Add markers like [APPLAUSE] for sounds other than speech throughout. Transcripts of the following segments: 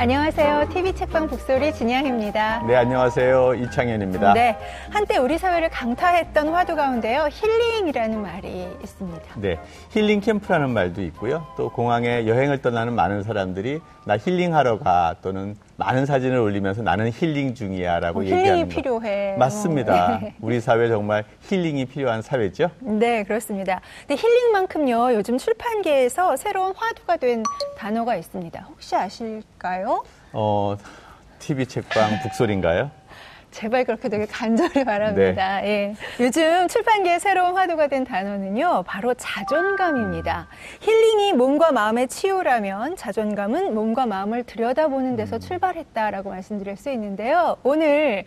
안녕하세요. TV 책방 북소리 진양입니다. 네, 안녕하세요. 이창현입니다. 네, 한때 우리 사회를 강타했던 화두 가운데요. 힐링이라는 말이 있습니다. 네, 힐링 캠프라는 말도 있고요. 또 공항에 여행을 떠나는 많은 사람들이 나 힐링하러 가 또는 많은 사진을 올리면서 나는 힐링 중이야라고 어, 얘기하는 힐링이 거. 필요해. 맞습니다. 네. 우리 사회 정말 힐링이 필요한 사회죠. 네, 그렇습니다. 근데 힐링만큼요, 요즘 출판계에서 새로운 화두가 된 단어가 있습니다. 혹시 아실까요? 어, TV 책방 북소리인가요? 제발 그렇게 되게 간절히 바랍니다. 예. 요즘 출판계의 새로운 화두가 된 단어는요, 바로 자존감입니다. 힐링이 몸과 마음의 치유라면 자존감은 몸과 마음을 들여다보는 데서 출발했다라고 말씀드릴 수 있는데요. 오늘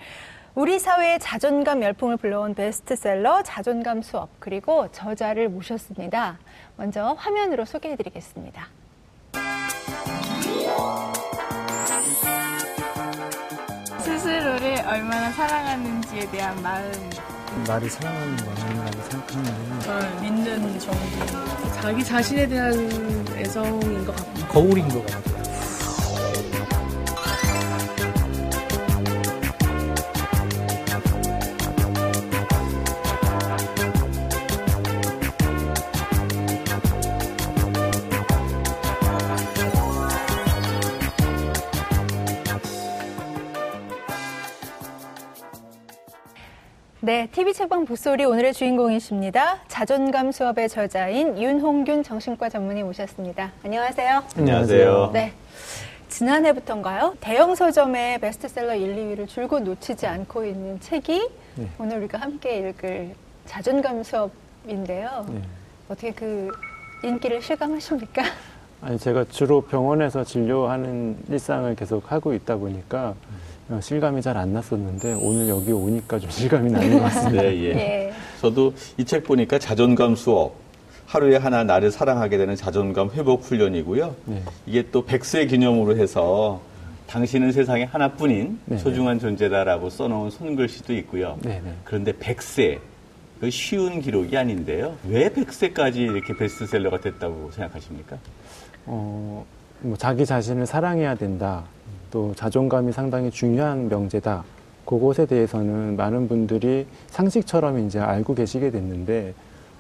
우리 사회의 자존감 열풍을 불러온 베스트셀러 자존감 수업 그리고 저자를 모셨습니다. 먼저 화면으로 소개해드리겠습니다. 스스로를 얼마나 사랑하는지에 대한 마음. 나를 사랑하는 마음이라고 생각하는 잘 믿는 정도. 자기 자신에 대한 애정인 것 같고. 거울인 것 같아요. 네, TV 책방 북소리 오늘의 주인공이십니다. 자존감 수업의 저자인 윤홍균 정신과 전문의 모셨습니다. 안녕하세요. 안녕하세요. 네. 지난해부터인가요? 대형 서점의 베스트셀러 1, 2위를 줄곧 놓치지 않고 있는 책이 네. 오늘 우리가 함께 읽을 자존감 수업인데요. 네. 어떻게 그 인기를 실감하십니까? 아니 제가 주로 병원에서 진료하는 일상을 계속 하고 있다 보니까 어, 실감이 잘 안 났었는데 오늘 여기 오니까 좀 실감이 나는 것 같습니다. 네, 예. 예. 저도 이 책 보니까 자존감 수업. 하루에 하나 나를 사랑하게 되는 자존감 회복 훈련이고요. 네. 이게 또 백세 기념으로 해서 당신은 세상에 하나뿐인 네, 소중한 존재다라고 써놓은 손글씨도 있고요. 네, 네. 그런데 백세, 그 쉬운 기록이 아닌데요. 왜 백세까지 이렇게 베스트셀러가 됐다고 생각하십니까? 어, 뭐 자기 자신을 사랑해야 된다. 또 자존감이 상당히 중요한 명제다. 그것에 대해서는 많은 분들이 상식처럼 이제 알고 계시게 됐는데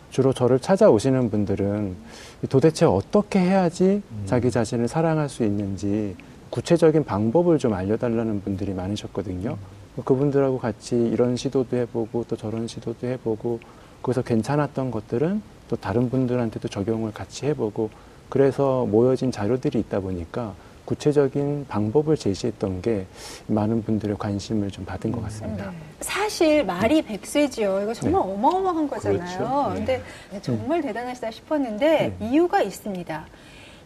주로 저를 찾아오시는 분들은 도대체 어떻게 해야지 자기 자신을 사랑할 수 있는지 구체적인 방법을 좀 알려달라는 분들이 많으셨거든요. 그분들하고 같이 이런 시도도 해보고 또 저런 시도도 해보고 거기서 괜찮았던 것들은 또 다른 분들한테도 적용을 같이 해보고 그래서 모여진 자료들이 있다 보니까 구체적인 방법을 제시했던 게 많은 분들의 관심을 좀 받은 것 같습니다. 사실 말이 백세지요. 이거 정말 어마어마한 거잖아요. 그렇죠. 네. 근데 정말 대단하시다 싶었는데 이유가 있습니다.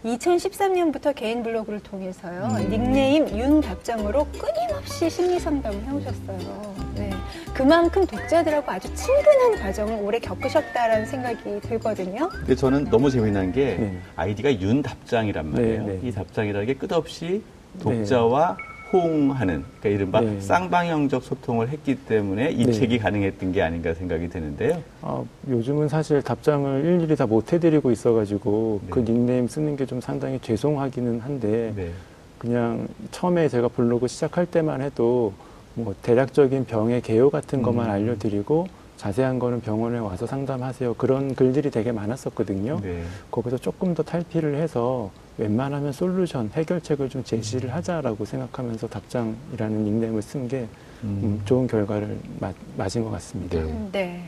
2013년부터 개인 블로그를 통해서요 닉네임 윤 답장으로 끊임없이 심리 상담을 해오셨어요. 네, 그만큼 독자들하고 아주 친근한 과정을 오래 겪으셨다라는 생각이 들거든요. 근데 저는 너무 재미난 게 네. 아이디가 윤 답장이란 말이에요. 네, 네. 이 답장이라는 게 끝없이 독자와 호응하는 그러니까 이른바 네. 쌍방형적 소통을 했기 때문에 이 네. 책이 가능했던 게 아닌가 생각이 드는데요. 아, 요즘은 사실 답장을 일일이 다 못 해드리고 있어가지고 네. 그 닉네임 쓰는 게 좀 상당히 죄송하기는 한데 네. 그냥 처음에 제가 블로그 시작할 때만 해도 뭐 대략적인 병의 개요 같은 것만 음. 알려드리고 자세한 거는 병원에 와서 상담하세요. 그런 글들이 되게 많았었거든요. 네. 거기서 조금 더 탈피를 해서 웬만하면 솔루션, 해결책을 좀 제시를 하자라고 생각하면서 답장이라는 닉네임을 쓴게 음, 좋은 결과를 맞, 맞은 것 같습니다. 네. 네.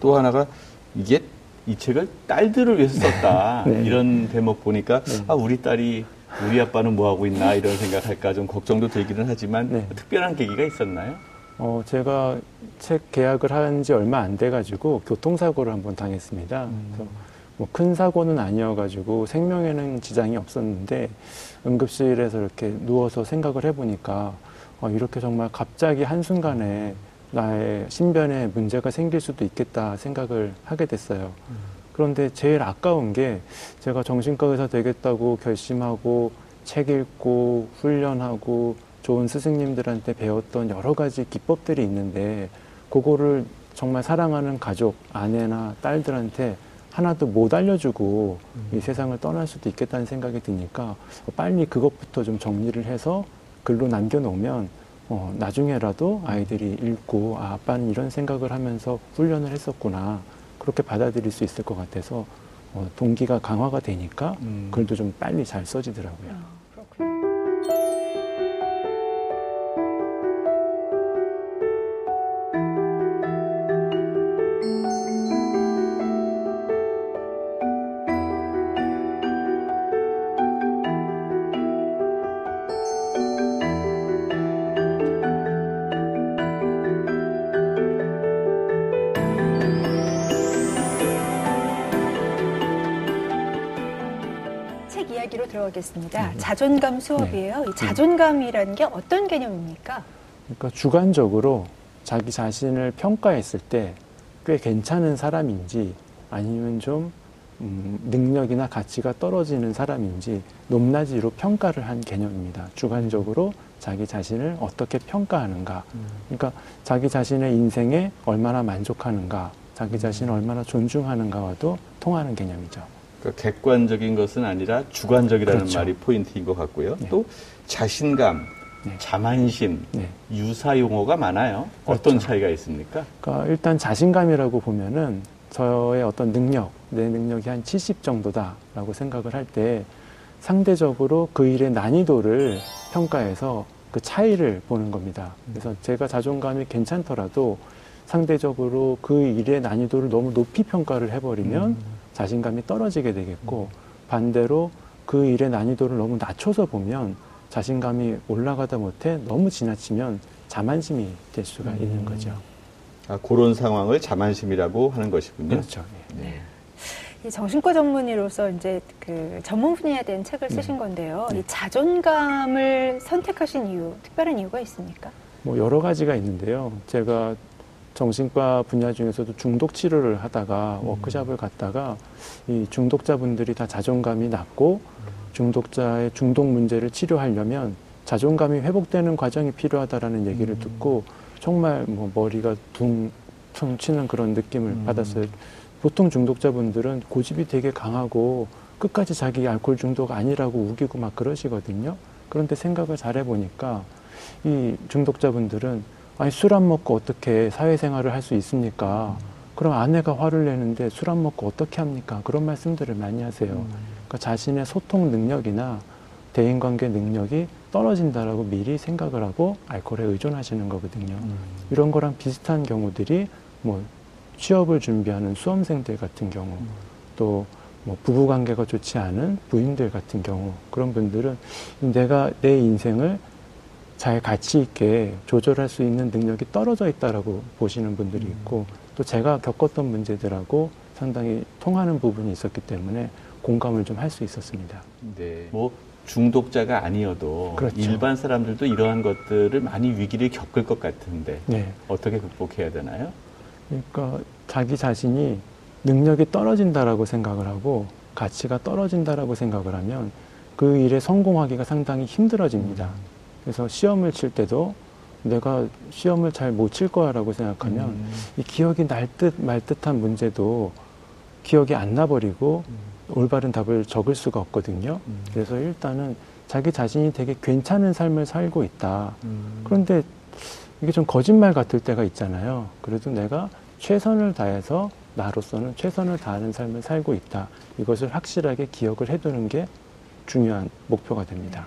또 하나가 이게 이 책을 딸들을 위해서 썼다 [LAUGHS] 네. 이런 대목 보니까 네. 아 우리 딸이 우리 아빠는 뭐 하고 있나 이런 생각할까 좀 걱정도 되기는 하지만 네. 특별한 계기가 있었나요? 어, 제가 책 계약을 한 지 얼마 안 돼가지고 교통사고를 한번 당했습니다. 그래서 뭐 큰 사고는 아니어가지고 생명에는 지장이 없었는데 응급실에서 이렇게 누워서 생각을 해보니까 어, 이렇게 정말 갑자기 한순간에 나의 신변에 문제가 생길 수도 있겠다 생각을 하게 됐어요. 그런데 제일 아까운 게 제가 정신과 의사 되겠다고 결심하고 책 읽고 훈련하고 좋은 스승님들한테 배웠던 여러 가지 기법들이 있는데 그거를 정말 사랑하는 가족, 아내나 딸들한테 하나도 못 알려주고 이 세상을 떠날 수도 있겠다는 생각이 드니까 빨리 그것부터 좀 정리를 해서 글로 남겨놓으면 어, 나중에라도 아이들이 읽고 아, 아빠는 이런 생각을 하면서 훈련을 했었구나 그렇게 받아들일 수 있을 것 같아서 어, 동기가 강화가 되니까 음. 글도 좀 빨리 잘 써지더라고요. 자존감 수업이에요. 이 자존감이라는 게 어떤 개념입니까? 그러니까 주관적으로 자기 자신을 평가했을 때 꽤 괜찮은 사람인지 아니면 좀 음, 능력이나 가치가 떨어지는 사람인지 높낮이로 평가를 한 개념입니다. 주관적으로 자기 자신을 어떻게 평가하는가. 그러니까 자기 자신의 인생에 얼마나 만족하는가, 자기 자신을 얼마나 존중하는가와도 통하는 개념이죠. 그러니까 객관적인 것은 아니라 주관적이라는 그렇죠. 말이 포인트인 것 같고요. 네. 또 자신감, 네. 자만심, 네. 유사 용어가 많아요. 어떤 그렇죠. 차이가 있습니까? 그러니까 일단 자신감이라고 보면은 저의 어떤 능력, 내 능력이 한 70 정도다라고 생각을 할 때 상대적으로 그 일의 난이도를 평가해서 그 차이를 보는 겁니다. 그래서 제가 자존감이 괜찮더라도 상대적으로 그 일의 난이도를 너무 높이 평가를 해버리면 자신감이 떨어지게 되겠고 반대로 그 일의 난이도를 너무 낮춰서 보면 자신감이 올라가다 못해 너무 지나치면 자만심이 될 수가 있는 거죠. 아, 그런 상황을 자만심이라고 하는 것이군요. 그렇죠. 예. 네. 이 정신과 전문의로서 이제 그 전문 분야에 대한 책을 쓰신 건데요. 이 자존감을 선택하신 이유, 특별한 이유가 있습니까? 뭐 여러 가지가 있는데요. 제가 정신과 분야 중에서도 중독 치료를 하다가 워크숍을 갔다가 이 중독자분들이 다 자존감이 낮고 중독자의 중독 문제를 치료하려면 자존감이 회복되는 과정이 필요하다라는 얘기를 듣고 정말 뭐 머리가 둥 치는 그런 느낌을 받았어요. 보통 중독자분들은 고집이 되게 강하고 끝까지 자기 알코올 중독 아니라고 우기고 막 그러시거든요. 그런데 생각을 잘 해보니까 이 중독자분들은 아니 술 안 먹고 어떻게 사회생활을 할 수 있습니까? 그럼 아내가 화를 내는데 술 안 먹고 어떻게 합니까? 그런 말씀들을 많이 하세요. 그러니까 자신의 소통 능력이나 대인관계 능력이 떨어진다라고 미리 생각을 하고 알코올에 의존하시는 거거든요. 이런 거랑 비슷한 경우들이 뭐 취업을 준비하는 수험생들 같은 경우 또 뭐 부부 관계가 좋지 않은 부인들 같은 경우 그런 분들은 내가 내 인생을 잘 가치 있게 조절할 수 있는 능력이 떨어져 있다라고 보시는 분들이 있고 또 제가 겪었던 문제들하고 상당히 통하는 부분이 있었기 때문에 공감을 좀 할 수 있었습니다. 네. 뭐 중독자가 아니어도 그렇죠. 일반 사람들도 이러한 것들을 많이 위기를 겪을 것 같은데 네. 어떻게 극복해야 되나요? 그러니까 자기 자신이 능력이 떨어진다라고 생각을 하고 가치가 떨어진다라고 생각을 하면 그 일에 성공하기가 상당히 힘들어집니다. 그래서 시험을 칠 때도 내가 시험을 잘 못 칠 거야라고 생각하면 이 기억이 날 듯 말 듯한 문제도 기억이 안 나버리고 올바른 답을 적을 수가 없거든요. 그래서 일단은 자기 자신이 되게 괜찮은 삶을 살고 있다. 그런데 이게 좀 거짓말 같을 때가 있잖아요. 그래도 내가 최선을 다해서 나로서는 최선을 다하는 삶을 살고 있다. 이것을 확실하게 기억을 해두는 게 중요한 목표가 됩니다.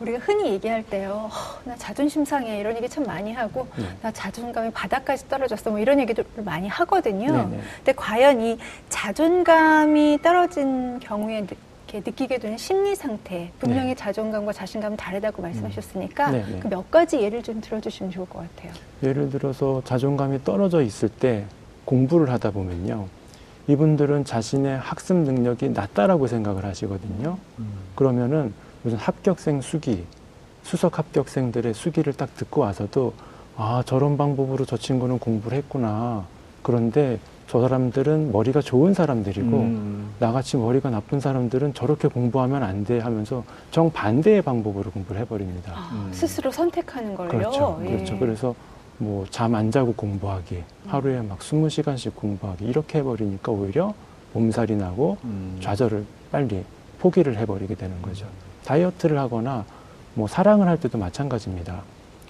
우리가 흔히 얘기할 때요, "허, 나 자존심 상해 이런 얘기 참 많이 하고 네. 나 자존감이 바닥까지 떨어졌어 뭐 이런 얘기들 많이 하거든요. 네네. 근데 과연 이 자존감이 떨어진 경우에 느, 이렇게 느끼게 되는 심리 상태, 분명히 네. 자존감과 자신감은 다르다고 말씀하셨으니까 네네. 그몇 가지 예를 좀 들어주시면 좋을 것 같아요. 예를 들어서 자존감이 떨어져 있을 때 공부를 하다 보면요. 이분들은 자신의 학습 능력이 낮다라고 생각을 하시거든요. 그러면은 무슨 합격생 수기, 수석 합격생들의 수기를 딱 듣고 와서도 아, 저런 방법으로 저 친구는 공부를 했구나. 그런데 저 사람들은 머리가 좋은 사람들이고 음. 나같이 머리가 나쁜 사람들은 저렇게 공부하면 안 돼 하면서 정반대의 방법으로 공부를 해버립니다. 아, 스스로 선택하는 걸요. 그렇죠. 예. 그렇죠. 그래서 뭐 잠 안 자고 공부하기, 하루에 막 20시간씩 공부하기 이렇게 해버리니까 오히려 몸살이 나고 음. 좌절을 빨리 포기를 해버리게 되는 거죠. 다이어트를 하거나 뭐 사랑을 할 때도 마찬가지입니다.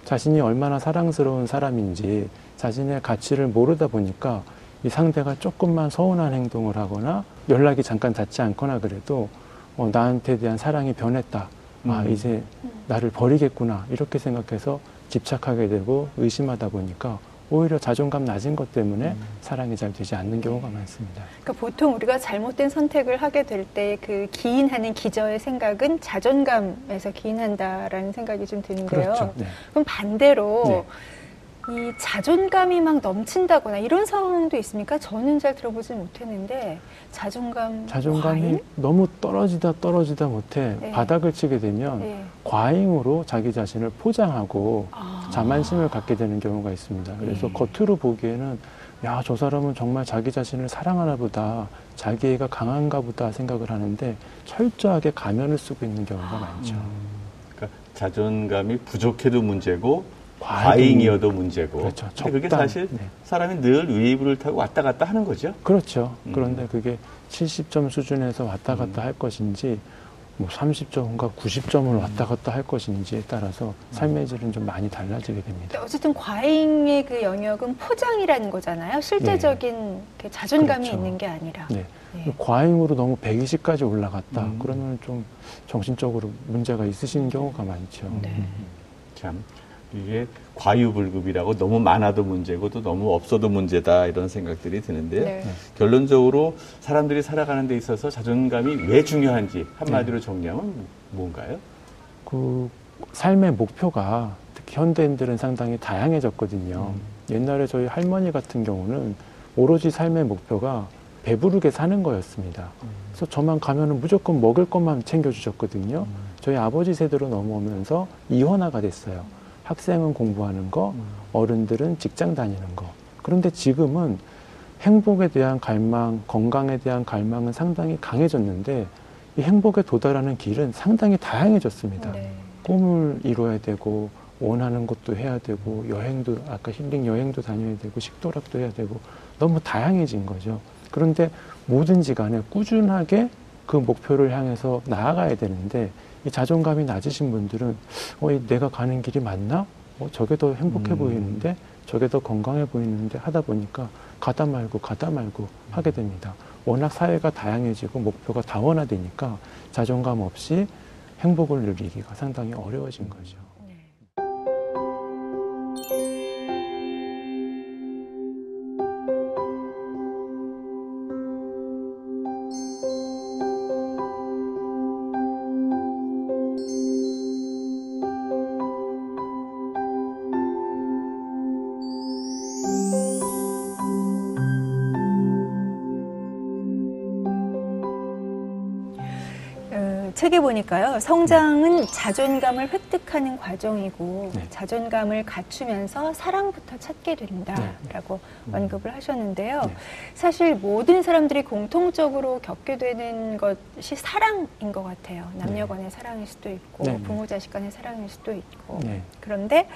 자신이 얼마나 사랑스러운 사람인지 자신의 가치를 모르다 보니까 이 상대가 조금만 서운한 행동을 하거나 연락이 잠깐 닿지 않거나 그래도 어, 나한테 대한 사랑이 변했다. 아, 음. 이제 나를 버리겠구나. 이렇게 생각해서 집착하게 되고 의심하다 보니까 오히려 자존감 낮은 것 때문에 사랑이 잘 되지 않는 경우가 많습니다. 그러니까 보통 우리가 잘못된 선택을 하게 될 때 그 기인하는 기저의 생각은 자존감에서 기인한다라는 생각이 좀 드는데요. 그렇죠. 네. 그럼 반대로 네. 이 자존감이 막 넘친다거나 이런 상황도 있습니까? 저는 잘 들어보지 못했는데 자존감 자존감이 과잉? 너무 떨어지다 떨어지다 못해 네. 바닥을 치게 되면 네. 과잉으로 자기 자신을 포장하고 아. 자만심을 갖게 되는 경우가 있습니다. 그래서 네. 겉으로 보기에는 야, 저 사람은 정말 자기 자신을 사랑하나 보다. 자기애가 강한가 보다 생각을 하는데 철저하게 가면을 쓰고 있는 경우가 많죠. 그러니까 자존감이 부족해도 문제고 과잉. 과잉이어도 문제고. 그렇죠. 근데 그게. 사실 네. 사람이 늘 웨이브를 타고 왔다 갔다 하는 거죠. 그렇죠. 음. 그런데 그게 70점 수준에서 왔다 갔다 할 것인지 뭐 30점과 90점을 왔다 갔다 할 것인지에 따라서 삶의 질은 좀 많이 달라지게 됩니다. 어쨌든 과잉의 그 영역은 포장이라는 거잖아요. 실제적인 그 자존감이 그렇죠. 있는 게 아니라. 네. 네. 과잉으로 너무 120까지 올라갔다. 음. 그러면 좀 정신적으로 문제가 있으신 경우가 많죠. 네. 참 이게 과유불급이라고 너무 많아도 문제고 또 너무 없어도 문제다 이런 생각들이 드는데요. 네. 결론적으로 사람들이 살아가는 데 있어서 자존감이 왜 중요한지 네. 한마디로 정리하면 뭔가요? 그 삶의 목표가 특히 현대인들은 상당히 다양해졌거든요. 음. 옛날에 저희 할머니 같은 경우는 오로지 삶의 목표가 배부르게 사는 거였습니다. 그래서 저만 가면은 무조건 먹을 것만 챙겨주셨거든요. 저희 아버지 세대로 넘어오면서 이원화가 됐어요. 학생은 공부하는 거, 어른들은 직장 다니는 거. 그런데 지금은 행복에 대한 갈망, 건강에 대한 갈망은 상당히 강해졌는데 이 행복에 도달하는 길은 상당히 다양해졌습니다. 네. 꿈을 이뤄야 되고 원하는 것도 해야 되고 여행도 아까 힐링 여행도 다녀야 되고 식도락도 해야 되고 너무 다양해진 거죠. 그런데 뭐든지 간에 꾸준하게 그 목표를 향해서 나아가야 되는데 이 자존감이 낮으신 분들은 어, 이 내가 가는 길이 맞나? 어, 저게 더 행복해 음. 보이는데 저게 더 건강해 보이는데 하다 보니까 가다 말고 가다 말고 하게 됩니다. 워낙 사회가 다양해지고 목표가 다원화되니까 자존감 없이 행복을 누리기가 상당히 어려워진 거죠. 어, 책에 보니까요. 성장은 자존감을 획득하는 과정이고 네. 자존감을 갖추면서 사랑부터 찾게 된다라고 언급을 하셨는데요. 네. 사실 모든 사람들이 공통적으로 겪게 되는 것이 사랑인 것 같아요. 남녀 간의 사랑일 수도 있고 네. 부모 자식 간의 사랑일 수도 있고 네. 그런데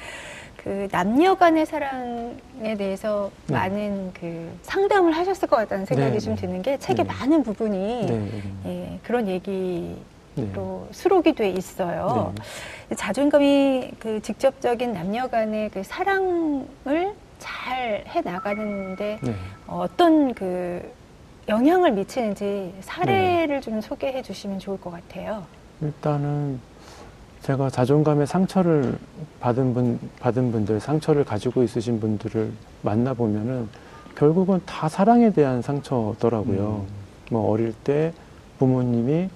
그 남녀 간의 사랑에 대해서 네. 많은 그 상담을 하셨을 것 같다는 생각이 네, 좀 네. 드는 게 책의 네. 많은 부분이 네. 예, 그런 얘기 로 네. 수록이 돼 있어요. 자존감이 그 직접적인 남녀 간의 그 사랑을 잘 해 나가는데 네. 어떤 그 영향을 미치는지 사례를 좀 소개해 주시면 좋을 것 같아요. 일단은 제가 자존감의 상처를 받은 분, 받은 분들, 상처를 가지고 있으신 분들을 만나 보면은 결국은 다 사랑에 대한 상처더라고요. 뭐 어릴 때 부모님이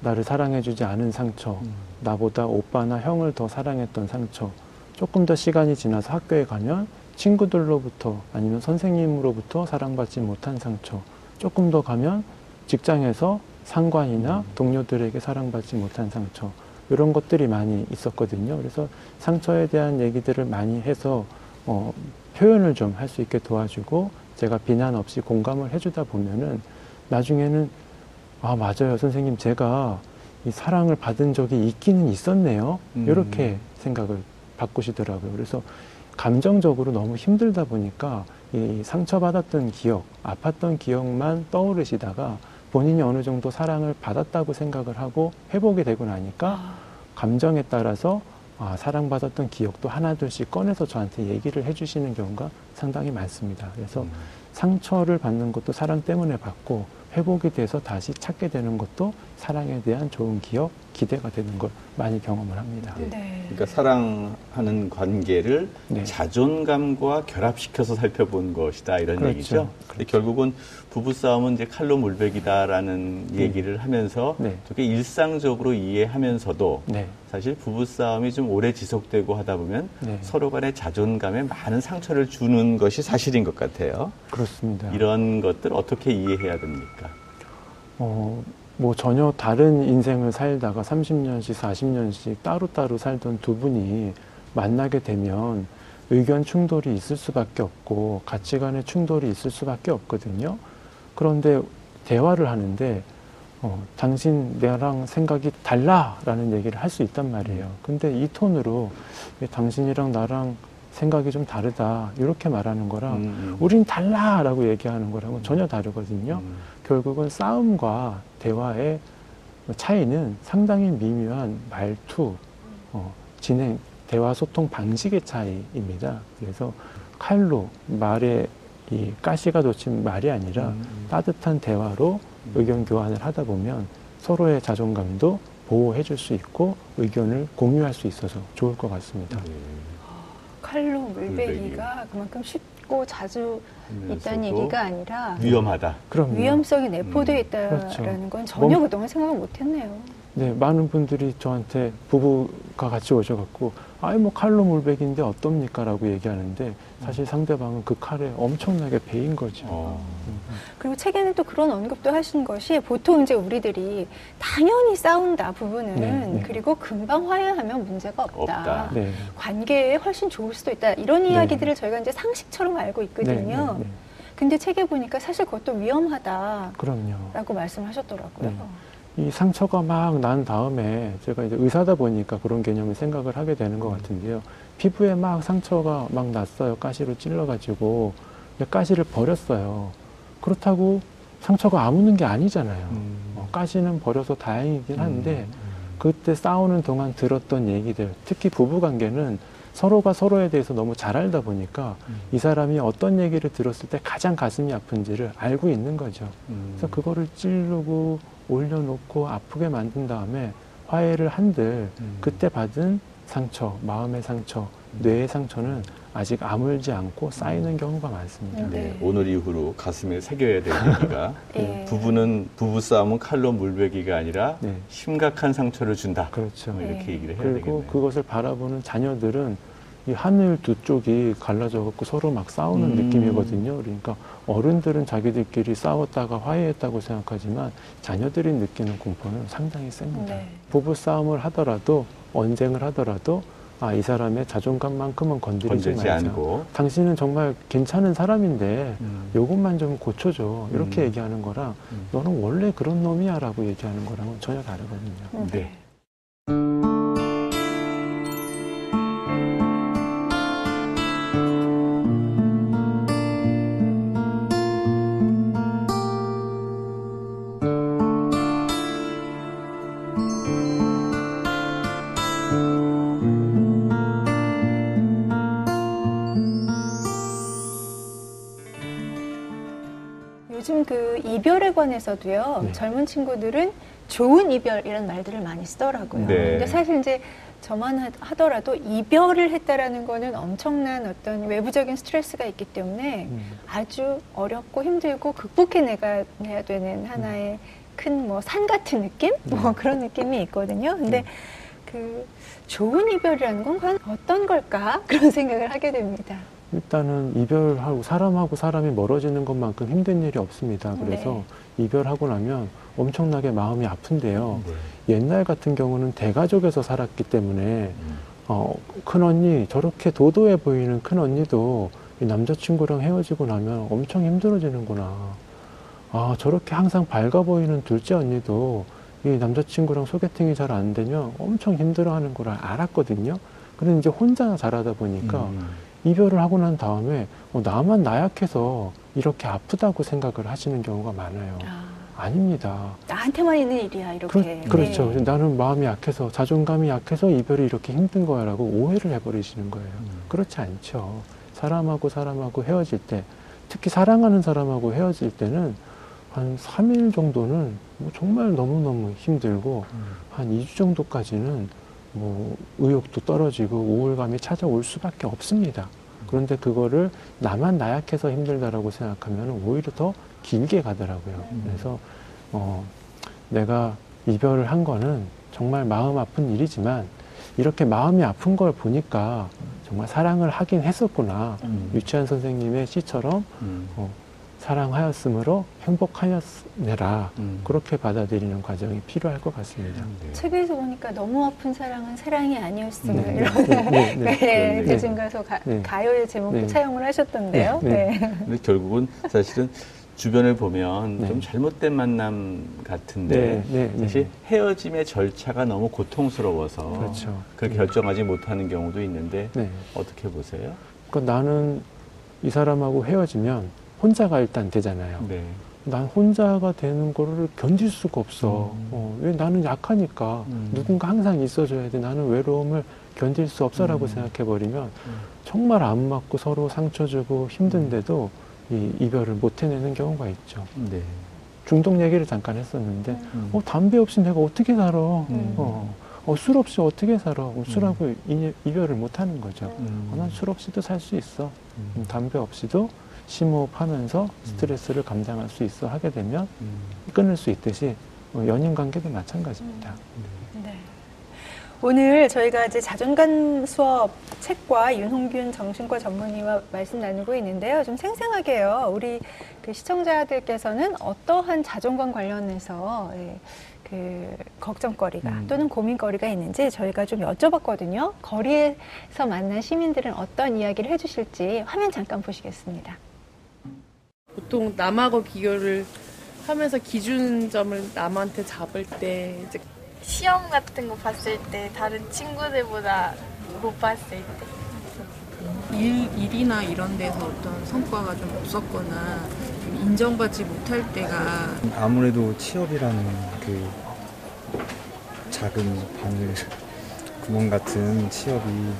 나를 사랑해주지 않은 상처, 나보다 오빠나 형을 더 사랑했던 상처, 조금 더 시간이 지나서 학교에 가면 친구들로부터 아니면 선생님으로부터 사랑받지 못한 상처, 조금 더 가면 직장에서 상관이나 동료들에게 사랑받지 못한 상처, 이런 것들이 많이 있었거든요. 그래서 상처에 대한 얘기들을 많이 해서 어, 표현을 좀 할 수 있게 도와주고 제가 비난 없이 공감을 해주다 보면은 나중에는 아 맞아요 선생님 제가 이 사랑을 받은 적이 있기는 있었네요 음. 이렇게 생각을 바꾸시더라고요 그래서 감정적으로 너무 힘들다 보니까 이 상처받았던 기억, 아팠던 기억만 떠오르시다가 본인이 어느 정도 사랑을 받았다고 생각을 하고 회복이 되고 나니까 감정에 따라서 아, 사랑받았던 기억도 하나둘씩 꺼내서 저한테 얘기를 해주시는 경우가 상당히 많습니다. 그래서 음. 상처를 받는 것도 사랑 때문에 받고 회복이 돼서 다시 찾게 되는 것도 사랑에 대한 좋은 기억, 기대가 되는 걸 많이 경험을 합니다. 네. 그러니까 사랑하는 관계를 네. 자존감과 결합시켜서 살펴본 것이다 이런 그렇죠. 얘기죠. 근데 결국은 부부 싸움은 이제 칼로 물베기다라는 얘기를 하면서 네. 되게 일상적으로 이해하면서도 네. 사실 부부 싸움이 좀 오래 지속되고 하다 보면 네. 서로 간의 자존감에 많은 상처를 주는 것이 사실인 것 같아요. 그렇습니다. 이런 것들 어떻게 이해해야 됩니까? 어, 뭐 전혀 다른 인생을 살다가 30년씩, 40년씩 따로따로 살던 두 분이 만나게 되면 의견 충돌이 있을 수밖에 없고 가치 관의 충돌이 있을 수밖에 없거든요. 그런데 대화를 하는데 어, 당신 나랑 생각이 달라라는 얘기를 할 수 있단 말이에요. 근데 이 톤으로 왜 당신이랑 나랑 생각이 좀 다르다 이렇게 말하는 거랑 음, 음. 우린 달라라고 얘기하는 거랑은 전혀 다르거든요. 음. 결국은 싸움과 대화의 차이는 상당히 미묘한 말투, 어, 진행, 대화 소통 방식의 차이입니다. 그래서 칼로 말에 이 가시가 돋친 말이 아니라 음, 따뜻한 대화로 의견 교환을 하다 보면 서로의 자존감도 보호해 줄 수 있고 의견을 공유할 수 있어서 좋을 것 같습니다. 네. 칼로 물베기가 물베기가 그만큼 쉽 고 자주 있다는 그러면서도 얘기가 아니라 위험하다. 그럼 위험성이 내포되어 음, 있다라는 그렇죠. 건 전혀 몸- 그동안 생각을 못했네요. 네, 많은 분들이 저한테 부부가 같이 오셔갖고, 아이, 뭐, 칼로 물백인데 어떻습니까? 라고 얘기하는데, 사실 상대방은 그 칼에 엄청나게 베인 거죠. 어. 그리고 책에는 또 그런 언급도 하신 것이 보통 이제 우리들이 당연히 싸운다 부부는 네, 네. 그리고 금방 화해하면 문제가 없다. 없다. 네. 관계에 훨씬 좋을 수도 있다. 이런 이야기들을 저희가 이제 상식처럼 알고 있거든요. 네, 네, 네. 근데 책에 보니까 사실 그것도 위험하다라고 그럼요. 말씀하셨더라고요. 네. 이 상처가 막 난 다음에 제가 이제 의사다 보니까 그런 개념을 생각을 하게 되는 것 같은데요. 피부에 막 상처가 막 났어요. 가시로 찔러가지고. 가시를 버렸어요. 그렇다고 상처가 아무는 게 아니잖아요. 음. 어, 가시는 버려서 다행이긴 한데, 그때 싸우는 동안 들었던 얘기들, 특히 부부 관계는 서로가 서로에 대해서 너무 잘 알다 보니까 이 사람이 어떤 얘기를 들었을 때 가장 가슴이 아픈지를 알고 있는 거죠. 음. 그래서 그거를 찌르고 올려놓고 아프게 만든 다음에 화해를 한들 음. 그때 받은 상처, 마음의 상처, 뇌의 상처는 아직 아물지 않고 쌓이는 경우가 많습니다. 음. 네, 네. 오늘 이후로 가슴에 새겨야 될 얘기가 예. [LAUGHS] 부부는 부부 싸움은 칼로 물베기가 아니라 네. 심각한 상처를 준다. 그렇죠. 뭐 이렇게 네. 얘기를 해야 그리고 되겠네요. 그것을 바라보는 자녀들은 이 하늘 두 쪽이 갈라져 갖고 서로 막 싸우는 음. 느낌이거든요. 그러니까 어른들은 자기들끼리 싸웠다가 화해했다고 생각하지만 자녀들이 느끼는 공포는 상당히 셉니다. 네. 부부 싸움을 하더라도 언쟁을 하더라도 아, 이 사람의 자존감만큼은 건드리지, 말자. 않고 당신은 정말 괜찮은 사람인데 음. 요것만 좀 고쳐줘. 이렇게 음. 얘기하는 거랑 음. 너는 원래 그런 놈이야 라고 얘기하는 거랑은 전혀 다르거든요. 음, 그 이별에 관해서도요. 네. 젊은 친구들은 좋은 이별이라는 말들을 많이 쓰더라고요. 네. 근데 사실 이제 저만 하- 하더라도 이별을 했다라는 거는 엄청난 어떤 외부적인 스트레스가 있기 때문에 음. 아주 어렵고 힘들고 극복해내야 내야 되는 하나의 큰뭐 산 같은 느낌? 뭐 그런 느낌이 있거든요. 근데 그 좋은 이별이라는 건 과연 어떤 걸까? [LAUGHS] 그런 생각을 하게 됩니다. 일단은 이별하고 사람하고 사람이 멀어지는 것만큼 힘든 일이 없습니다. 그래서 이별하고 나면 엄청나게 마음이 아픈데요. 네. 옛날 같은 경우는 대가족에서 살았기 때문에 음. 어, 큰 언니 저렇게 도도해 보이는 큰 언니도 이 남자친구랑 헤어지고 나면 엄청 힘들어지는구나. 아 저렇게 항상 밝아 보이는 둘째 언니도 이 남자친구랑 소개팅이 잘 안 되면 엄청 힘들어하는 걸 알았거든요. 그런데 이제 혼자 자라다 보니까 음. 이별을 하고 난 다음에 어, 나만 나약해서 이렇게 아프다고 생각을 하시는 경우가 많아요. 아, 아닙니다. 나한테만 있는 일이야 이렇게. 그렇, 죠 네. 나는 마음이 약해서 자존감이 약해서 이별이 이렇게 힘든 거야라고 오해를 해버리시는 거예요. 그렇지 않죠. 사람하고 사람하고 헤어질 때, 특히 사랑하는 사람하고 헤어질 때는 한 3일 정도는 뭐 정말 너무너무 힘들고 한 2주 정도까지는 뭐 의욕도 떨어지고 우울감이 찾아올 수밖에 없습니다. 그런데 그거를 나만 나약해서 힘들다라고 생각하면 오히려 더 길게 가더라고요. 그래서 어, 내가 이별을 한 거는 정말 마음 아픈 일이지만 이렇게 마음이 아픈 걸 보니까 정말 사랑을 하긴 했었구나. 음. 유치한 선생님의 시처럼 음. 어, 사랑하였으므로 행복하였네라. 음. 그렇게 받아들이는 과정이 필요할 것 같습니다. 네. 책에서 보니까 너무 아픈 사랑은 사랑이 아니었음을 네. 이런 네, 네, 네, 네. 대중가서 가, 네. 가요의 제목도 네. 차용을 하셨던데요. 네, 네. 네. 근데 결국은 사실은 주변을 보면 네. 좀 잘못된 만남 같은데 네, 네, 네. 사실 헤어짐의 절차가 너무 고통스러워서 그렇죠. 그걸 결정하지 못하는 경우도 있는데 네. 어떻게 보세요? 그러니까 나는 이 사람하고 헤어지면 혼자가 일단 되잖아요. 네. 난 혼자가 되는 거를 견딜 수가 없어. 음. 어, 왜 나는 약하니까 음. 누군가 항상 있어줘야 돼. 나는 외로움을 견딜 수 없어라고 음. 생각해버리면 정말 안 맞고 서로 상처 주고 힘든데도 이 이별을 못 해내는 경우가 있죠. 네. 중독 얘기를 잠깐 했었는데, 음. 어, 담배 없이 내가 어떻게 살아? 음. 어, 어, 술 없이 어떻게 살아? 어, 술하고 이, 이별을 못 하는 거죠. 음. 어, 난술 없이도 살 수 있어. 음. 음, 담배 없이도 심호흡하면서 스트레스를 감당할 수 있어 하게 되면 음. 끊을 수 있듯이 어, 연인 관계도 마찬가지입니다. 네. 오늘 저희가 이제 자존감 수업 책과 윤홍균 정신과 전문의와 말씀 나누고 있는데요. 좀 생생하게요. 우리 그 시청자들께서는 어떠한 자존감 관련해서 예, 그 걱정거리가 음. 또는 고민거리가 있는지 저희가 좀 여쭤봤거든요. 거리에서 만난 시민들은 어떤 이야기를 해주실지 화면 잠깐 보시겠습니다. 보통 남하고 비교를 하면서 기준점을 남한테 잡을 때 이제 시험 같은 거 봤을 때 다른 친구들보다 못 봤을 때 일, 일이나 이런 데서 어떤 성과가 좀 없었거나 좀 인정받지 못할 때가 아무래도 취업이라는 그 작은 바늘 [LAUGHS] 구멍 같은 취업이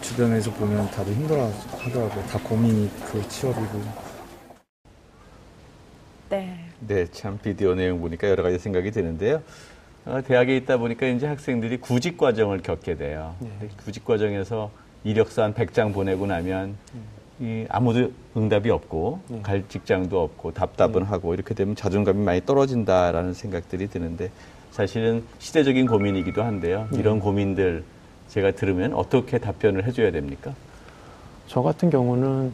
주변에서 보면 다들 힘들어 하더라고요. 다 고민이 그 취업이고. 네. 네, 참 비디오 내용 보니까 여러 가지 생각이 드는데요. 어, 대학에 있다 보니까 이제 학생들이 구직 과정을 겪게 돼요. 네. 구직 과정에서 이력서 한 100장 보내고 나면 이 아무도 응답이 없고 네. 갈 직장도 없고 답답은 하고 이렇게 되면 자존감이 많이 떨어진다라는 생각들이 드는데 사실은 시대적인 고민이기도 한데요. 네. 이런 고민들 제가 들으면 어떻게 답변을 해줘야 됩니까? 저 같은 경우는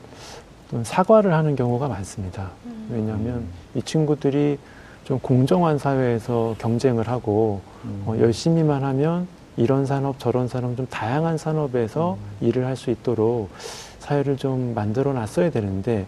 좀 사과를 하는 경우가 많습니다. 왜냐하면 이 친구들이 좀 공정한 사회에서 경쟁을 하고 음. 어, 열심히만 하면 이런 산업 저런 산업 좀 다양한 산업에서 일을 할 수 있도록 사회를 좀 만들어 놨어야 되는데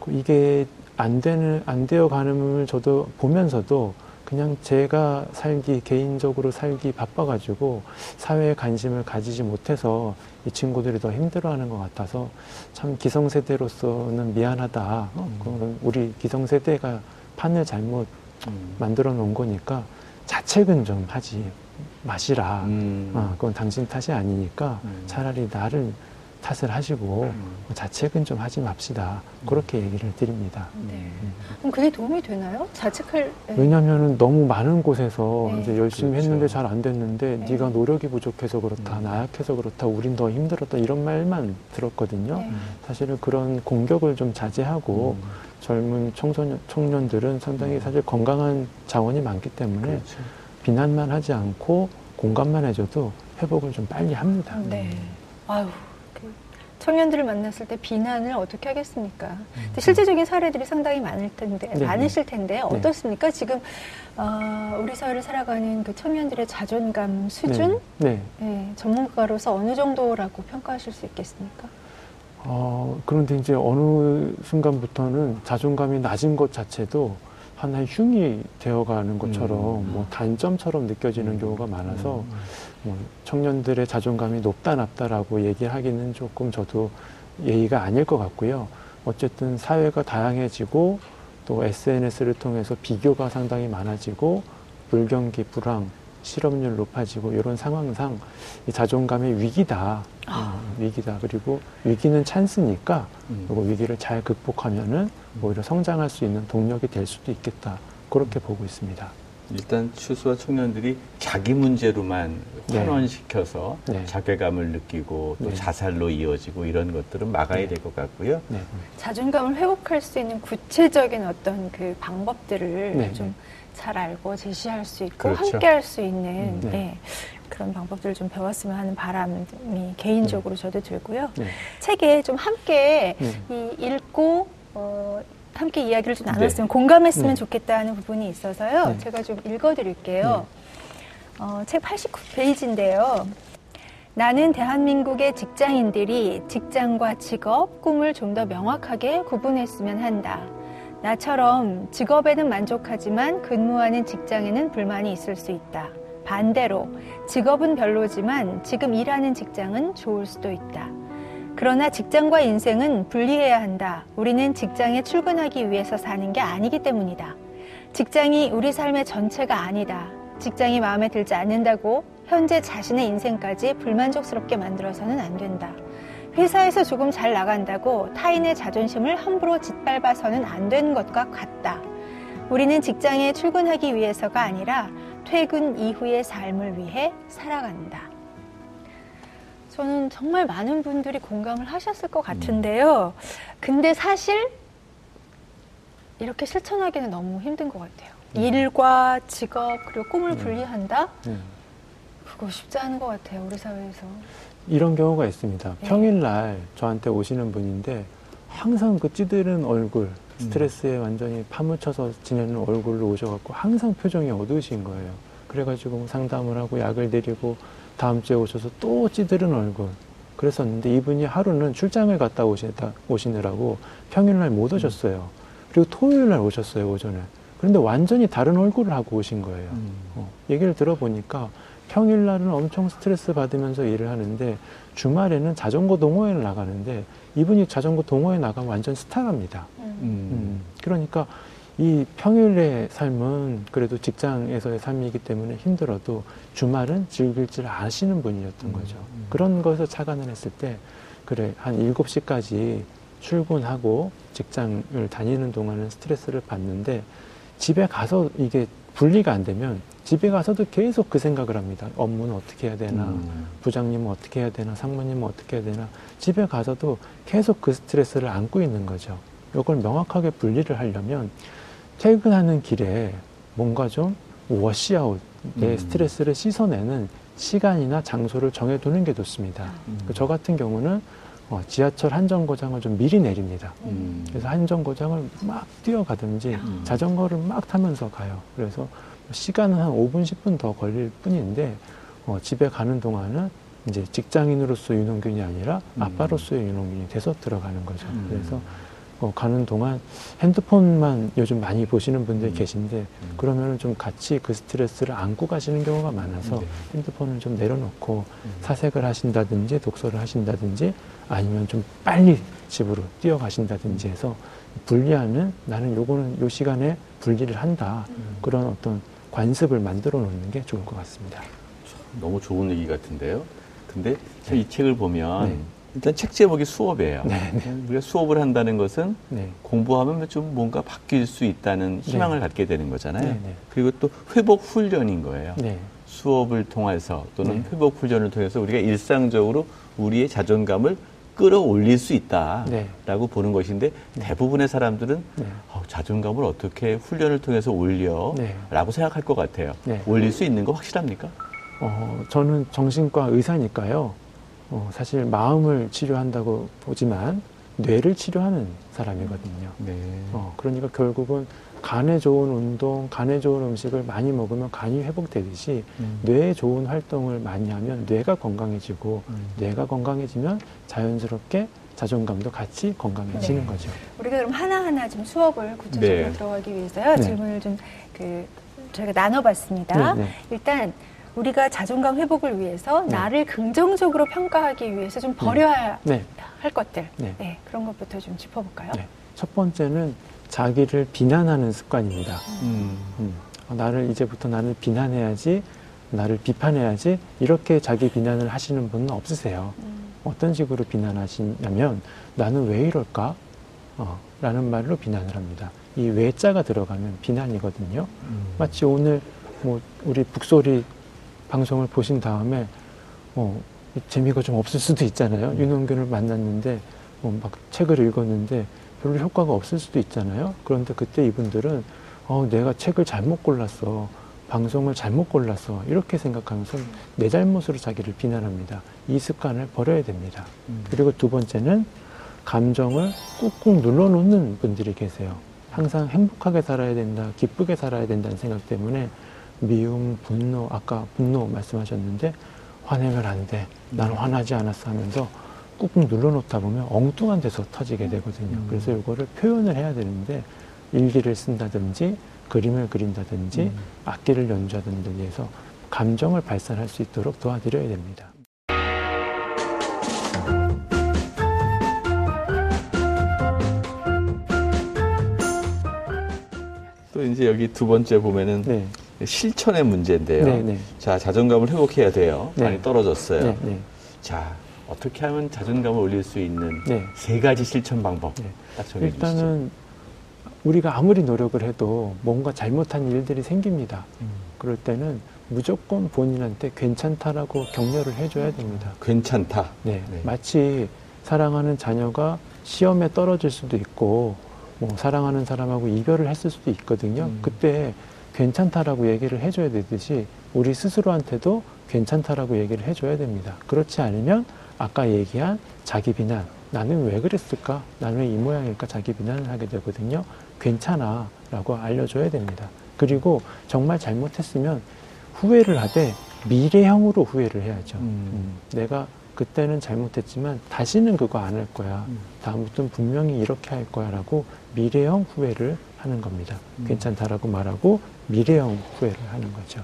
그 이게 안 되는 안 되어 가는 저도 보면서도 그냥 제가 살기 개인적으로 살기 바빠가지고 사회에 관심을 가지지 못해서 이 친구들이 더 힘들어하는 것 같아서 참 기성세대로서는 미안하다. 어, 그거는 우리 기성세대가 판을 잘못 음. 만들어 놓은 거니까 자책은 좀 하지 마시라. 음. 아, 그건 당신 탓이 아니니까 음. 차라리 나를 탓을 하시고 음. 자책은 좀 하지 맙시다. 그렇게 얘기를 드립니다. 네. 그럼 그게 도움이 되나요? 자책할 네. 왜냐하면 너무 많은 곳에서 네. 이제 열심히 그렇죠. 했는데 잘 안 됐는데 네. 네. 가 노력이 부족해서 그렇다, 음. 나약해서 그렇다, 우린 더 힘들었다 이런 말만 들었거든요. 네. 사실은 그런 공격을 좀 자제하고 음. 젊은 청소년 청년들은 상당히 사실 건강한 자원이 많기 때문에 그렇죠. 비난만 하지 않고 공감만 해줘도 회복을 좀 빨리 합니다. 네. 아유, 그 청년들을 만났을 때 비난을 어떻게 하겠습니까? 근데 실제적인 사례들이 상당히 많을 텐데, 네, 많으실 텐데, 어떻습니까? 지금, 어, 우리 사회를 살아가는 그 청년들의 자존감 수준? 네. 네. 네, 전문가로서 어느 정도라고 평가하실 수 있겠습니까? 어, 그런데 이제 어느 순간부터는 자존감이 낮은 것 자체도 하나의 흉이 되어가는 것처럼 음. 뭐 단점처럼 느껴지는 경우가 많아서 뭐 청년들의 자존감이 높다 낮다라고 얘기하기는 조금 저도 예의가 아닐 것 같고요. 어쨌든 사회가 다양해지고 또 SNS를 통해서 비교가 상당히 많아지고 불경기, 불황, 실업률 높아지고 이런 상황상 이 자존감의 위기다. 음, 위기다. 그리고 위기는 찬스니까 음. 그리고 위기를 잘 극복하면은 오히려 성장할 수 있는 동력이 될 수도 있겠다. 그렇게 보고 있습니다. 일단 추수와 청년들이 자기 문제로만 네. 환원시켜서 네. 자괴감을 느끼고 또 네. 자살로 이어지고 이런 것들은 막아야 될 것 같고요. 네. 자존감을 회복할 수 있는 구체적인 어떤 그 방법들을 네. 좀잘 알고 제시할 수 있고 그렇죠. 함께 할 수 있는 네. 예, 그런 방법들을 좀 배웠으면 하는 바람이 개인적으로 저도 들고요. 네. 책에 좀 함께 네. 이 읽고 어, 함께 이야기를 좀 네. 나눴으면 공감했으면 네. 좋겠다 하는 부분이 있어서요. 네. 제가 좀 읽어드릴게요. 어, 책 89페이지인데요. 나는 대한민국의 직장인들이 직장과 직업, 꿈을 좀 더 명확하게 구분했으면 한다. 나처럼 직업에는 만족하지만 근무하는 직장에는 불만이 있을 수 있다. 반대로 직업은 별로지만 지금 일하는 직장은 좋을 수도 있다. 그러나 직장과 인생은 분리해야 한다. 우리는 직장에 출근하기 위해서 사는 게 아니기 때문이다. 직장이 우리 삶의 전체가 아니다. 직장이 마음에 들지 않는다고 현재 자신의 인생까지 불만족스럽게 만들어서는 안 된다. 회사에서 조금 잘 나간다고 타인의 자존심을 함부로 짓밟아서는 안 되는 것과 같다. 우리는 직장에 출근하기 위해서가 아니라 퇴근 이후의 삶을 위해 살아간다. 저는 정말 많은 분들이 공감을 하셨을 것 같은데요. 근데 사실 이렇게 실천하기는 너무 힘든 것 같아요. 일과 직업 그리고 꿈을 분리한다? 네. 그거 쉽지 않은 것 같아요. 우리 사회에서. 이런 경우가 있습니다. 네. 평일날 저한테 오시는 분인데 항상 그 찌들은 얼굴, 스트레스에 완전히 파묻혀서 지내는 얼굴로 오셔갖고 항상 표정이 어두우신 거예요. 그래가지고 상담을 하고 약을 드리고 다음 주에 오셔서 또 찌들은 얼굴. 그랬었는데 이분이 하루는 출장을 갔다 오시다, 오시느라고 평일날 못 오셨어요. 그리고 토요일날 오셨어요, 오전에. 그런데 완전히 다른 얼굴을 하고 오신 거예요. 어, 얘기를 들어보니까 평일날은 엄청 스트레스 받으면서 일을 하는데 주말에는 자전거 동호회를 나가는데 이분이 자전거 동호회 나가면 완전 스타랍니다. 음, 그러니까 이 평일의 삶은 그래도 직장에서의 삶이기 때문에 힘들어도 주말은 즐길 줄 아시는 분이었던 거죠. 그런 것을 착안을 했을 때 그래 한 7시까지 출근하고 직장을 다니는 동안은 스트레스를 받는데 집에 가서 이게 분리가 안 되면 집에 가서도 계속 그 생각을 합니다. 업무는 어떻게 해야 되나, 음. 부장님은 어떻게 해야 되나, 상무님은 어떻게 해야 되나. 집에 가서도 계속 그 스트레스를 안고 있는 거죠. 이걸 명확하게 분리를 하려면 퇴근하는 길에 뭔가 좀 워시아웃, 내 음. 스트레스를 씻어내는 시간이나 장소를 정해두는 게 좋습니다. 그저 같은 경우는 어, 지하철 한 정거장을 좀 미리 내립니다. 음. 그래서 한 정거장을 막 뛰어가든지 음. 자전거를 막 타면서 가요. 그래서 시간은 한 5분, 10분 더 걸릴 뿐인데 어, 집에 가는 동안은 이제 직장인으로서 윤홍균이 아니라 음. 아빠로서의 윤홍균이 돼서 들어가는 거죠. 음. 그래서 어, 가는 동안 핸드폰만 요즘 많이 보시는 분들이 음. 계신데 그러면은 좀 같이 그 스트레스를 안고 가시는 경우가 많아서 네. 핸드폰을 좀 내려놓고 음. 사색을 하신다든지 독서를 하신다든지 아니면 좀 빨리 집으로 뛰어가신다든지 해서 분리하면 나는 요거는 요 시간에 분리를 한다. 음. 그런 어떤 관습을 만들어 놓는 게 좋을 것 같습니다. 너무 좋은 얘기 같은데요. 근데 참이 책을 보면 네. 일단 책 제목이 수업이에요. 네, 우리가 수업을 한다는 것은 네. 공부하면 좀 뭔가 바뀔 수 있다는 희망을 네. 갖게 되는 거잖아요. 네, 네. 그리고 또 회복 훈련인 거예요. 네. 수업을 통해서 또는 네. 회복 훈련을 통해서 우리가 일상적으로 우리의 자존감을 끌어올릴 수 있다라고 네. 보는 것인데 대부분의 사람들은 네. 어, 자존감을 어떻게 훈련을 통해서 올려라고 네. 생각할 것 같아요. 네. 올릴 수 있는 거 확실합니까? 어, 저는 정신과 의사니까요. 어, 사실 마음을 치료한다고 보지만 뇌를 치료하는 사람이거든요. 네. 어, 그러니까 결국은 간에 좋은 운동, 간에 좋은 음식을 많이 먹으면 간이 회복되듯이 음. 뇌에 좋은 활동을 많이 하면 뇌가 건강해지고 음. 뇌가 건강해지면 자연스럽게 자존감도 같이 건강해지는 네. 거죠. 우리가 그럼 하나하나 좀 수업을 구체적으로 네. 들어가기 위해서요. 네. 질문을 좀 그 저희가 나눠봤습니다. 네, 네. 일단 우리가 자존감 회복을 위해서 네. 나를 긍정적으로 평가하기 위해서 좀 버려야 네. 할 것들. 네. 네. 그런 것부터 좀 짚어볼까요? 네. 첫 번째는 자기를 비난하는 습관입니다. 음. 음, 어, 나를 이제부터 나를 비난해야지, 나를 비판해야지 이렇게 자기 비난을 하시는 분은 없으세요. 음. 어떤 식으로 비난하시냐면 나는 왜 이럴까? 어, 라는 말로 비난을 합니다. 이 외자가 들어가면 비난이거든요. 마치 오늘 뭐 우리 북소리 방송을 보신 다음에 어, 재미가 좀 없을 수도 있잖아요. 윤원균을 만났는데 뭐막 책을 읽었는데 별로 효과가 없을 수도 있잖아요. 그런데 그때 이분들은 어, 내가 책을 잘못 골랐어. 방송을 잘못 골랐어. 이렇게 생각하면서 내 잘못으로 자기를 비난합니다. 이 습관을 버려야 됩니다. 그리고 두 번째는 감정을 꾹꾹 눌러놓는 분들이 계세요. 항상 행복하게 살아야 된다, 기쁘게 살아야 된다는 생각 때문에 미움, 분노, 아까 분노 말씀하셨는데 화내면 안 돼. 나는 화나지 않았어 하면서 꾹꾹 눌러놓다 보면 엉뚱한 데서 터지게 되거든요. 그래서 이거를 표현을 해야 되는데 일기를 쓴다든지 그림을 그린다든지 악기를 연주하든지 해서 감정을 발산할 수 있도록 도와드려야 됩니다. 또 이제 여기 두 번째 보면은 네. 실천의 문제인데요. 네, 네. 자, 자존감을 회복해야 돼요. 네. 많이 떨어졌어요. 네, 네. 자, 어떻게 하면 자존감을 올릴 수 있는 네. 세 가지 실천 방법 네. 일단은 우리가 아무리 노력을 해도 뭔가 잘못한 일들이 생깁니다. 음. 그럴 때는 무조건 본인한테 괜찮다라고 격려를 해줘야 됩니다. 괜찮다. 네. 네. 마치 사랑하는 자녀가 시험에 떨어질 수도 있고, 뭐 사랑하는 사람하고 이별을 했을 수도 있거든요. 음. 그때 괜찮다라고 얘기를 해줘야 되듯이 우리 스스로한테도 괜찮다라고 얘기를 해줘야 됩니다. 그렇지 않으면 아까 얘기한 자기 비난, 나는 왜 그랬을까? 나는 왜 이 모양일까? 자기 비난을 하게 되거든요. 괜찮아. 라고 알려줘야 됩니다. 그리고 정말 잘못했으면 후회를 하되 미래형으로 후회를 해야죠. 음. 음, 내가 그때는 잘못했지만 다시는 그거 안 할 거야. 음. 다음부터는 분명히 이렇게 할 거야. 라고 미래형 후회를 하는 겁니다. 음. 괜찮다라고 말하고 미래형 후회를 하는 거죠.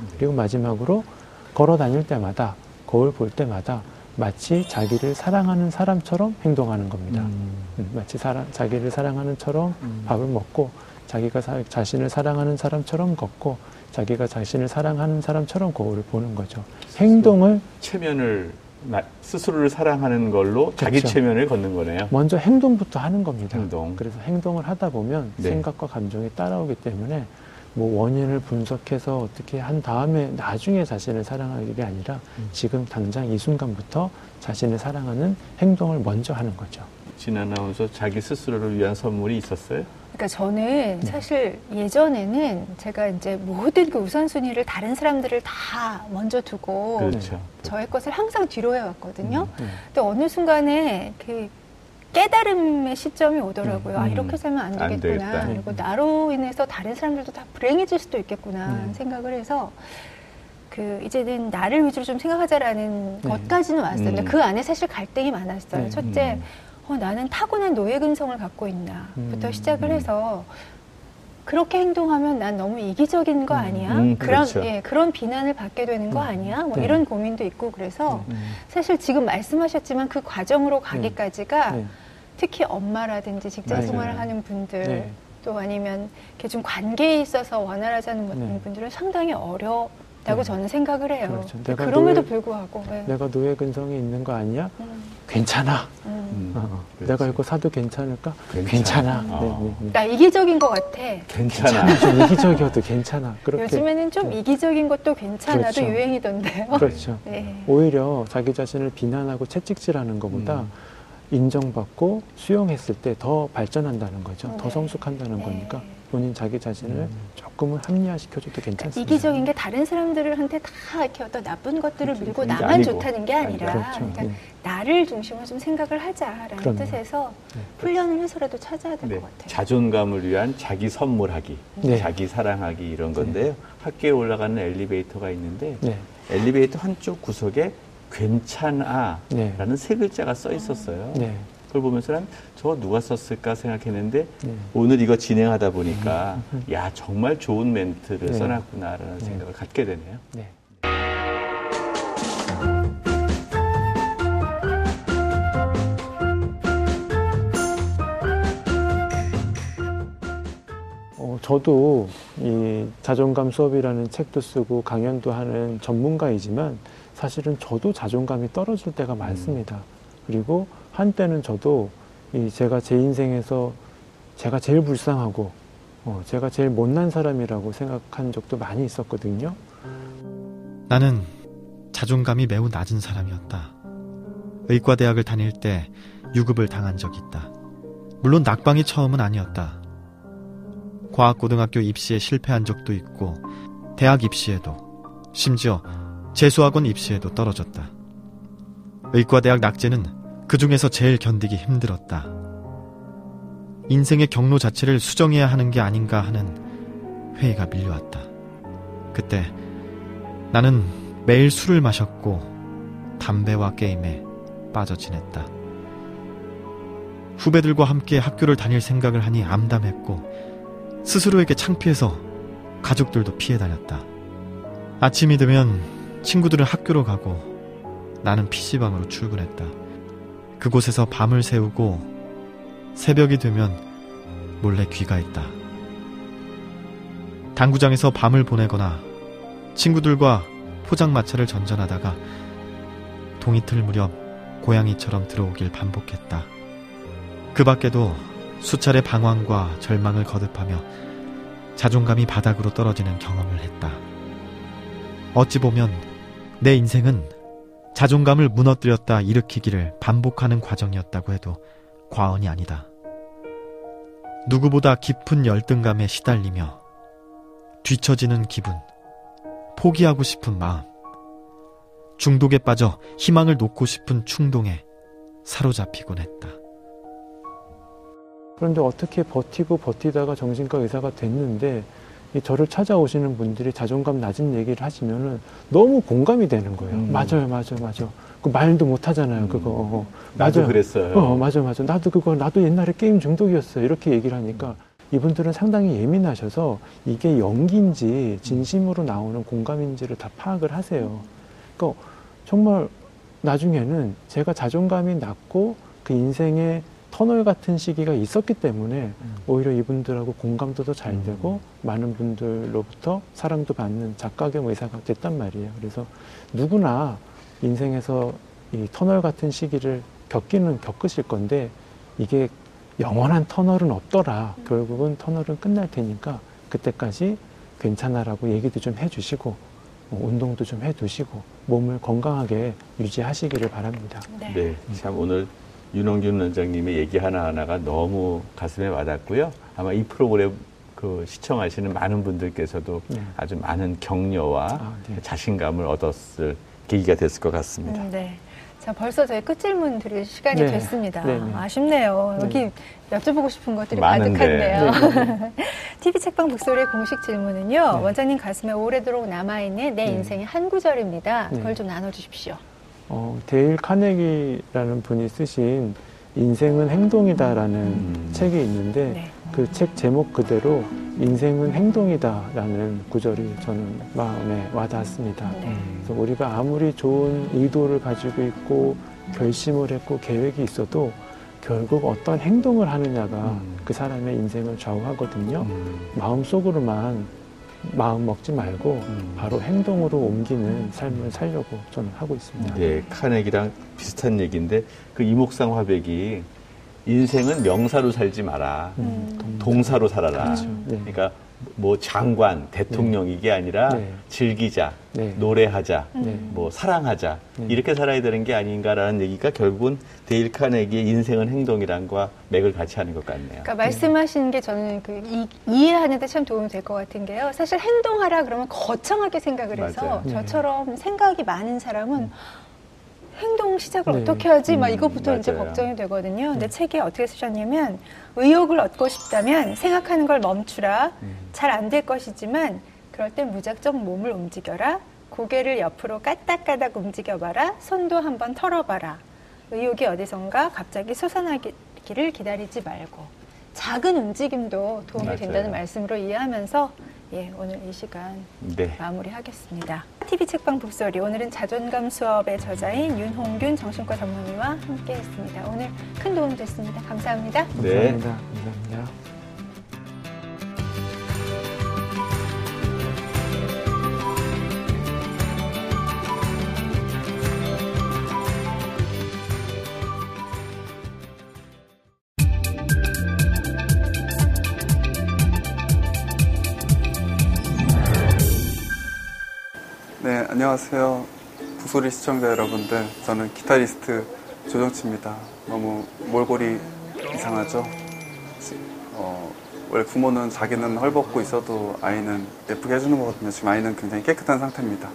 음. 그리고 마지막으로 걸어 다닐 때마다 거울 볼 때마다 마치 자기를 사랑하는 사람처럼 행동하는 겁니다. 음. 음, 마치 사랑, 자기를 사랑하는 처럼 음. 밥을 먹고 자기가 사- 자신을 사랑하는 사람처럼 걷고 자기가 자신을 사랑하는 사람처럼 거울을 보는 거죠. 행동을 체면을 나- 스스로를 사랑하는 걸로 자기 그렇죠. 체면을 걷는 거네요. 먼저 행동부터 하는 겁니다. 행동. 그래서 행동을 하다 보면 네. 생각과 감정이 따라오기 때문에 뭐 원인을 분석해서 어떻게 한 다음에 나중에 자신을 사랑하는 게 아니라 음. 지금 당장 이 순간부터 자신을 사랑하는 행동을 먼저 하는 거죠. 진 아나운서 자기 스스로를 위한 선물이 있었어요? 그러니까 저는 사실 예전에는 제가 이제 모든 그 우선순위를 다른 사람들을 다 먼저 두고 그렇죠. 저의 것을 항상 뒤로 해왔거든요. 음. 근데 어느 순간에 그 깨달음의 시점이 오더라고요. 아, 음. 이렇게 살면 안안 되겠구나. 되겠다. 그리고 나로 인해서 다른 사람들도 다 불행해질 수도 있겠구나 음. 생각을 해서 그 이제는 나를 위주로 좀 생각하자라는 네. 것까지는 왔어요. 음. 그 안에 사실 갈등이 많았어요. 네. 첫째, 음. 어, 나는 타고난 노예 근성을 갖고 있나부터 음. 시작을 음. 해서 그렇게 행동하면 난 너무 이기적인 거 아니야? 음, 그런 그렇죠. 예, 그런 비난을 받게 되는 거 음. 아니야? 뭐 네. 이런 고민도 있고 그래서 음. 사실 지금 말씀하셨지만 그 과정으로 가기까지가 네. 특히 엄마라든지 직장. 생활을 하는 분들 네. 또 아니면 이렇게 좀 관계에 있어서 원활하지 않은 네. 분들은 상당히 어렵 다고 네. 저는 생각을 해요. 그렇죠. 그럼에도 노예- 불구하고 네. 내가 노예 근성이 있는 거 아니야? 음, 괜찮아. 음. 음. 어, 그렇지. 내가 이거 사도 괜찮을까? 괜찮아. 괜찮아. 아. 네, 네, 네. 그러니까 이기적인 것 같아. 괜찮아. 좀 이기적이어도 괜찮아. 그렇게 요즘에는 좀 이기적인 것도 괜찮아도 그렇죠. 유행이던데요. 그렇죠. [LAUGHS] 네. 오히려 자기 자신을 비난하고 채찍질하는 것보다 음. 인정받고 수용했을 때 더 발전한다는 거죠. 더 네. 성숙한다는 네. 거니까 본인 자기 자신을 조금은 합리화시켜줘도 괜찮습니다. 이기적인 게 다른 사람들한테 다 이렇게 어떤 나쁜 것들을 그렇죠. 밀고 나만 아니고. 좋다는 게 아니라 그렇죠. 그러니까 네. 나를 중심으로 좀 생각을 하자라는 그럼요. 뜻에서 네. 훈련을 해서라도 찾아야 될것 네. 같아요. 자존감을 위한 자기 선물하기, 네. 자기 사랑하기 이런 건데요. 학교에 올라가는 엘리베이터가 있는데 네. 엘리베이터 한쪽 구석에 괜찮아라는 네. 세 글자가 써 있었어요. 네. 그걸 보면서 난 저거 누가 썼을까 생각했는데 네. 오늘 이거 진행하다 보니까 야 정말 좋은 멘트를 네. 써놨구나라는 네. 생각을 갖게 되네요. 네. 어, 저도 이 자존감 수업이라는 책도 쓰고 강연도 하는 전문가이지만 사실은 저도 자존감이 떨어질 때가 많습니다. 그리고 한때는 저도 이 제가 제 인생에서 제가 제일 불쌍하고 어, 제가 제일 못난 사람이라고 생각한 적도 많이 있었거든요. 나는 자존감이 매우 낮은 사람이었다. 의과대학을 다닐 때 유급을 당한 적이 있다. 물론 낙방이 처음은 아니었다. 과학고등학교 입시에 실패한 적도 있고, 대학 입시에도, 심지어 재수학원 입시에도 떨어졌다. 의과대학 낙제는 그 중에서 제일 견디기 힘들었다. 인생의 경로 자체를 수정해야 하는 게 아닌가 하는 회의가 밀려왔다. 그때 나는 매일 술을 마셨고 담배와 게임에 빠져 지냈다. 후배들과 함께 학교를 다닐 생각을 하니 암담했고 스스로에게 창피해서 가족들도 피해 다녔다. 아침이 되면 친구들은 학교로 가고 나는 PC방으로 출근했다. 그곳에서 밤을 새우고 새벽이 되면 몰래 귀가했다. 당구장에서 밤을 보내거나 친구들과 포장마차를 전전하다가 동이틀 무렵 고양이처럼 들어오길 반복했다. 그 밖에도 수차례 방황과 절망을 거듭하며 자존감이 바닥으로 떨어지는 경험을 했다. 어찌 보면 내 인생은 자존감을 무너뜨렸다 일으키기를 반복하는 과정이었다고 해도 과언이 아니다. 누구보다 깊은 열등감에 시달리며 뒤처지는 기분, 포기하고 싶은 마음, 중독에 빠져 희망을 놓고 싶은 충동에 사로잡히곤 했다. 그런데 어떻게 버티고 버티다가 정신과 의사가 됐는데 이 저를 찾아오시는 분들이 자존감 낮은 얘기를 하시면은 너무 공감이 되는 거예요. 음. 맞아요, 맞아요, 맞아요. 그 말도 못 하잖아요, 음. 그거. 어, 나도 맞아요. 그랬어요. 어, 맞아, 맞아. 나도 그거, 나도 옛날에 게임 중독이었어요. 이렇게 얘기를 하니까 이분들은 상당히 예민하셔서 이게 연기인지 진심으로 나오는 공감인지를 다 파악을 하세요. 그러니까 정말 나중에는 제가 자존감이 낮고 그 인생의 터널 같은 시기가 있었기 때문에 오히려 이분들하고 공감도 더 잘 되고 많은 분들로부터 사랑도 받는 작가 겸 의사가 됐단 말이에요. 그래서 누구나 인생에서 이 터널 같은 시기를 겪기는 겪으실 건데 이게 영원한 터널은 없더라. 결국은 터널은 끝날 테니까 그때까지 괜찮아라고 얘기도 좀 해주시고 어, 운동도 좀 해두시고 몸을 건강하게 유지하시기를 바랍니다. 네, 참 오늘 윤홍균 원장님의 얘기 하나하나가 너무 가슴에 와닿고요. 아마 이 프로그램 그 시청하시는 많은 분들께서도 네. 아주 많은 격려와 아, 네. 자신감을 얻었을 계기가 됐을 것 같습니다. 음, 네. 자, 벌써 저희 끝질문 드릴 시간이 네. 됐습니다. 네, 네. 아쉽네요. 여기 네. 여쭤보고 싶은 것들이 많은데. 가득한데요. [LAUGHS] TV 책방 북소리의 공식 질문은요. 네. 원장님 가슴에 오래도록 남아있는 내 네. 인생의 한 구절입니다. 네. 그걸 좀 나눠주십시오. 어, 데일 카네기라는 분이 쓰신 인생은 행동이다라는 음. 책이 있는데 네. 그책 제목 그대로 인생은 행동이다라는 구절이 저는 마음에 와닿았습니다. 네. 그래서 우리가 아무리 좋은 의도를 가지고 있고 결심을 했고 계획이 있어도 결국 어떤 행동을 하느냐가 음. 그 사람의 인생을 좌우하거든요. 음. 마음속으로만 마음 먹지 말고 음. 바로 행동으로 옮기는 삶을 살려고 저는 하고 있습니다. 네, 카네기랑 비슷한 얘기인데 그 이목상 화백이 인생은 명사로 살지 마라. 음. 동사로 살아라. 그렇죠. 네. 그러니까 뭐 장관, 대통령 이게 아니라 네. 즐기자, 네. 노래하자, 네. 뭐 사랑하자 네. 이렇게 살아야 되는 게 아닌가라는 얘기가 결국은 데일 카네기의 인생은 행동이란과 맥을 같이 하는 것 같네요. 그러니까 말씀하신 게 저는 그 이, 이해하는데 참 도움이 될 것 같은 게요. 사실 행동하라 그러면 거창하게 생각을 해서 맞아요. 네. 저처럼 생각이 많은 사람은 행동 시작을 네. 어떻게 하지? 막 음, 이것부터 이제 맞아요. 걱정이 되거든요. 근데 책에 어떻게 쓰셨냐면 의욕을 얻고 싶다면 생각하는 걸 멈추라. 음. 잘안 될 것이지만 그럴 땐 무작정 몸을 움직여라. 고개를 옆으로 까딱까딱 움직여봐라. 손도 한번 털어봐라. 의욕이 어디선가 갑자기 솟아나기를 기다리지 말고 작은 움직임도 도움이 맞아요. 된다는 말씀으로 이해하면서 예, 오늘 이 시간 네. 마무리하겠습니다. TV 책방 북소리 오늘은 자존감 수업의 저자인 윤홍균 정신과 전문의와 함께했습니다. 오늘 큰 도움 됐습니다. 감사합니다. 네. 감사합니다. 감사합니다. 안녕하세요. 부소리 시청자 여러분들. 저는 기타리스트 조정치입니다. 너무 몰골이 이상하죠? 어, 원래 부모는 자기는 헐벗고 있어도 아이는 예쁘게 해주는 거거든요. 지금 아이는 굉장히 깨끗한 상태입니다.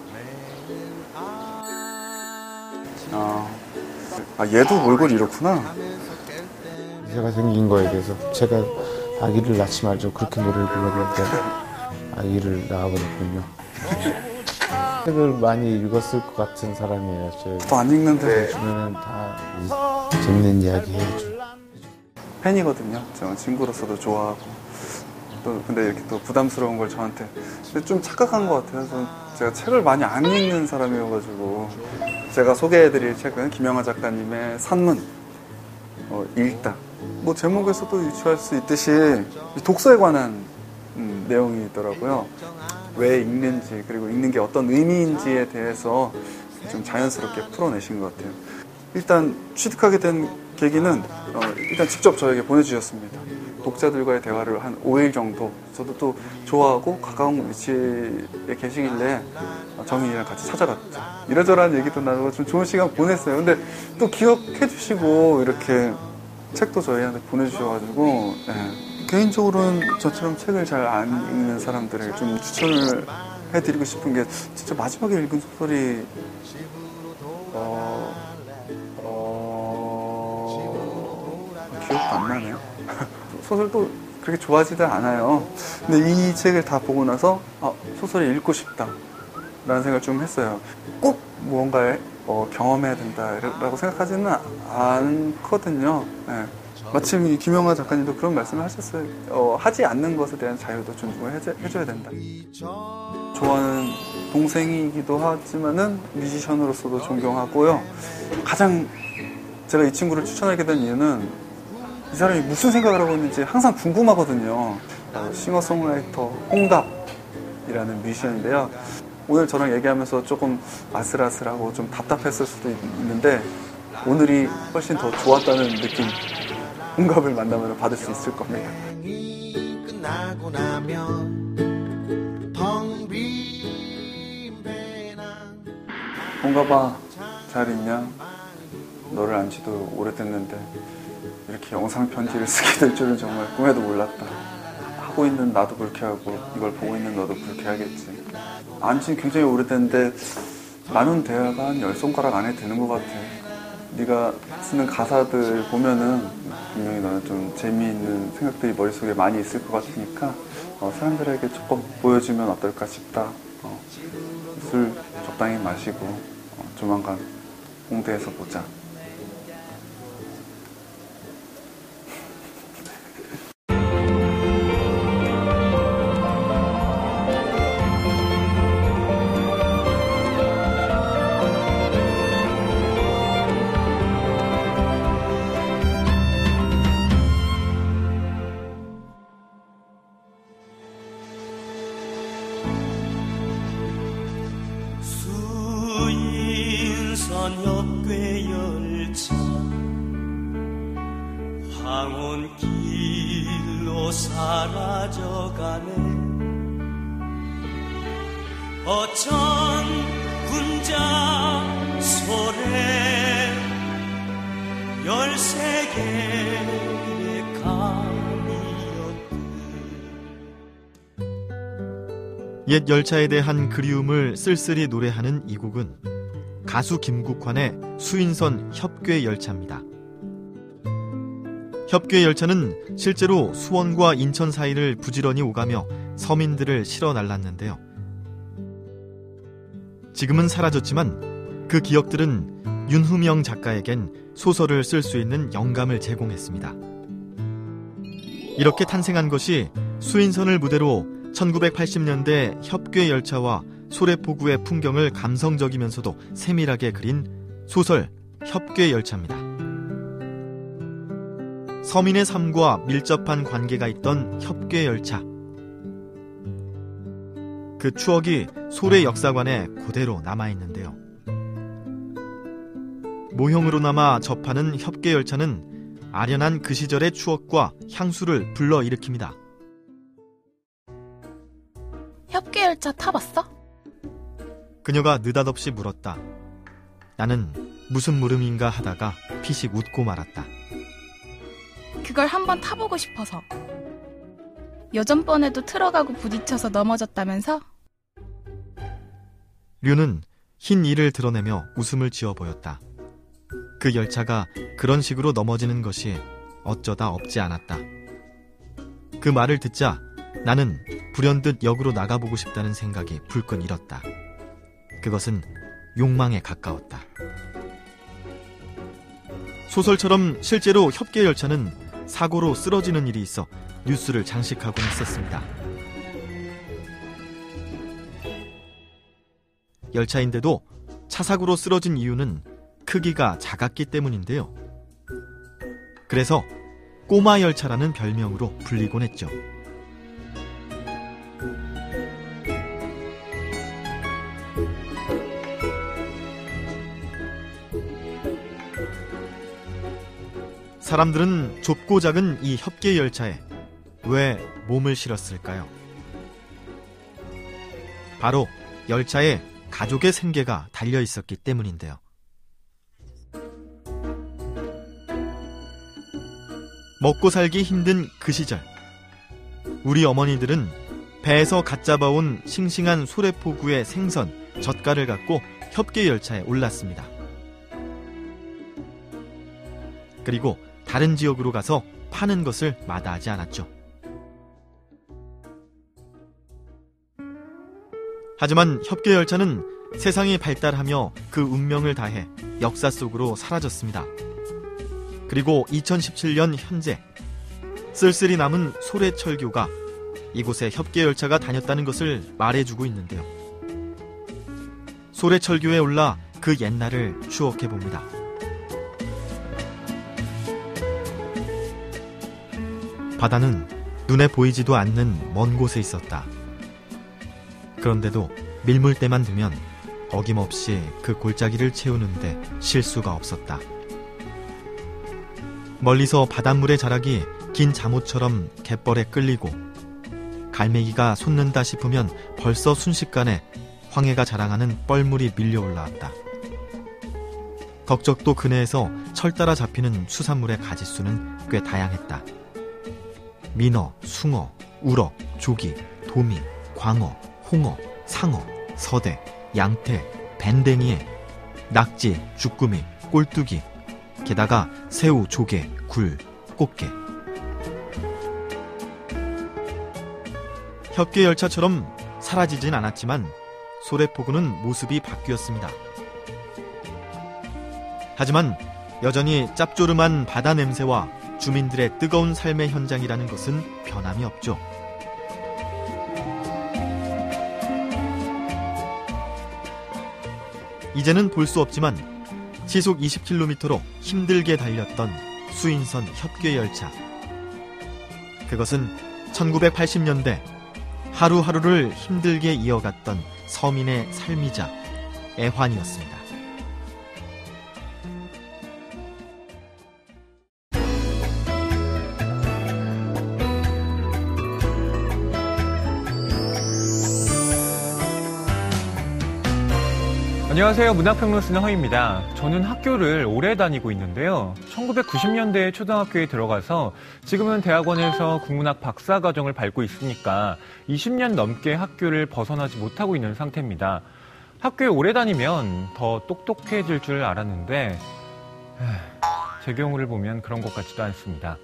아, 아 얘도 몰골이 이렇구나. 제가 생긴 거에 대해서 제가 아기를 낳지 말죠 그렇게 노래를 불렀는데 아기를 낳아버렸군요. 책을 많이 읽었을 것 같은 사람이에요. 저또안 읽는데 주면은 다 이- 재밌는 이야기 해줘. 팬이거든요. 저 친구로서도 좋아하고. 또 근데 이렇게 또 부담스러운 걸 저한테 근데 좀 착각한 것 같아요. 전 제가 책을 많이 안 읽는 사람이어가지고 제가 소개해드릴 책은 김영하 작가님의 산문 어, 읽다. 뭐 제목에서도 유추할 수 있듯이 이 독서에 관한 음, 내용이 있더라고요. 왜 읽는지 그리고 읽는 게 어떤 의미인지에 대해서 좀 자연스럽게 풀어내신 것 같아요. 일단 취득하게 된 계기는 어, 일단 직접 저에게 보내주셨습니다. 독자들과의 대화를 한 5일 정도 저도 또 좋아하고 가까운 위치에 계시길래 어, 정인이랑 같이 찾아갔죠. 이러저러한 얘기도 나누고 좀 좋은 시간 보냈어요. 근데 또 기억해 주시고 이렇게 책도 저희한테 보내주셔가지고 예. 개인적으로는 저처럼 책을 잘 안 읽는 사람들에게 좀 추천을 해드리고 싶은 게 진짜 마지막에 읽은 소설이 어, 어, 기억도 안 나네요. [LAUGHS] 소설도 그렇게 좋아하지도 않아요. 근데 이 책을 다 보고 나서 아, 소설을 읽고 싶다. 라는 생각을 좀 했어요. 꼭 무언가를 어, 경험해야 된다라고 생각하지는 않거든요. 예. 마침 이 김영하 작가님도 그런 말씀을 하셨어요. 어, 하지 않는 것에 대한 자유도 존중을 해줘, 해줘 야 된다. 좋아하는 동생이기도 하지만은 뮤지션으로서도 존경하고요. 가장 제가 이 친구를 추천하게 된 이유는 이 사람이 무슨 생각을 하고 있는지 항상 궁금하거든요. 어, 싱어송라이터 홍갑이라는 뮤지션인데요. 오늘 저랑 얘기하면서 조금 아슬아슬하고 좀 답답했을 수도 있는데 오늘이 훨씬 더 좋았다는 느낌 홍갑을 만나면 받을 수 있을 겁니다. 홍갑아 잘 있냐? 너를 안 지도 오래됐는데 이렇게 영상 편지를 쓰게 될 줄은 정말 꿈에도 몰랐다. 하고 있는 나도 그렇게 하고 이걸 보고 있는 너도 그렇게 하겠지. 안지 굉장히 오래됐는데 나눈 대화가 한 열 손가락 안에 드는 것 같아. 네가 쓰는 가사들 보면은 분명히 너는 좀 재미있는 생각들이 머릿속에 많이 있을 것 같으니까 어, 사람들에게 조금 보여주면 어떨까 싶다. 어, 술 적당히 마시고 어, 조만간 홍대에서 보자. 옛 열차에 대한 그리움을 쓸쓸히 노래하는 이 곡은 가수 김국환의 수인선 협괴 열차입니다. 협괴 열차는 실제로 수원과 인천 사이를 부지런히 오가며 서민들을 실어 날랐는데요. 지금은 사라졌지만 그 기억들은 윤후명 작가에겐 소설을 쓸 수 있는 영감을 제공했습니다. 이렇게 탄생한 것이 수인선을 무대로 1980년대 협괴 열차와 소래포구의 풍경을 감성적이면서도 세밀하게 그린 소설 협괴 열차입니다. 서민의 삶과 밀접한 관계가 있던 협괴 열차. 그 추억이 소래 역사관에 그대로 남아 있는데요. 모형으로 남아 접하는 협계 열차는 아련한 그 시절의 추억과 향수를 불러일으킵니다. 협계 열차 타봤어? 그녀가 느닷없이 물었다. 나는 무슨 물음인가 하다가 피식 웃고 말았다. 그걸 한번 타보고 싶어서. 여전번에도 틀어가고 부딪혀서 넘어졌다면서? 류는 흰 이를 드러내며 웃음을 지어 보였다. 그 열차가 그런 식으로 넘어지는 것이 어쩌다 없지 않았다. 그 말을 듣자 나는 불현듯 역으로 나가보고 싶다는 생각이 불끈 일었다. 그것은 욕망에 가까웠다. 소설처럼 실제로 협계 열차는 사고로 쓰러지는 일이 있어 뉴스를 장식하곤 했었습니다. 열차인데도 차사고로 쓰러진 이유는 크기가 작았기 때문인데요. 그래서 꼬마 열차라는 별명으로 불리곤 했죠. 사람들은 좁고 작은 이 협계 열차에 왜 몸을 실었을까요? 바로 열차에 가족의 생계가 달려 있었기 때문인데요. 먹고 살기 힘든 그 시절, 우리 어머니들은 배에서 갓 잡아온 싱싱한 소래포구의 생선, 젓갈을 갖고 협계 열차에 올랐습니다. 그리고 다른 지역으로 가서 파는 것을 마다하지 않았죠. 하지만 협계 열차는 세상이 발달하며 그 운명을 다해 역사 속으로 사라졌습니다. 그리고 2017년 현재 쓸쓸히 남은 소래철교가 이곳에 협계 열차가 다녔다는 것을 말해주고 있는데요. 소래철교에 올라 그 옛날을 추억해 봅니다. 바다는 눈에 보이지도 않는 먼 곳에 있었다. 그런데도 밀물 때만 되면 어김없이 그 골짜기를 채우는데 실수가 없었다. 멀리서 바닷물의 자락이 긴 잠옷처럼 갯벌에 끌리고 갈매기가 솟는다 싶으면 벌써 순식간에 황해가 자랑하는 뻘물이 밀려 올라왔다. 덕적도 근해에서 철 따라 잡히는 수산물의 가지수는 꽤 다양했다. 민어, 숭어, 우럭, 조기, 도미, 광어, 홍어, 상어, 서대, 양태, 밴댕이에 낙지, 주꾸미, 꼴뚜기, 게다가 새우, 조개, 굴, 꽃게. 협계 열차처럼 사라지진 않았지만 소래포구는 모습이 바뀌었습니다. 하지만 여전히 짭조름한 바다 냄새와 주민들의 뜨거운 삶의 현장이라는 것은 변함이 없죠. 이제는 볼 수 없지만 시속 20km로 힘들게 달렸던 수인선 협계 열차. 그것은 1980년대 하루하루를 힘들게 이어갔던 서민의 삶이자 애환이었습니다. 안녕하세요. 문학평론 쓰는 허입니다. 저는 학교를 오래 다니고 있는데요. 1990년대에 초등학교에 들어가서 지금은 대학원에서 국문학 박사 과정을 밟고 있으니까 20년 넘게 학교를 벗어나지 못하고 있는 상태입니다. 학교에 오래 다니면 더 똑똑해질 줄 알았는데 제 경우를 보면 그런 것 같지도 않습니다.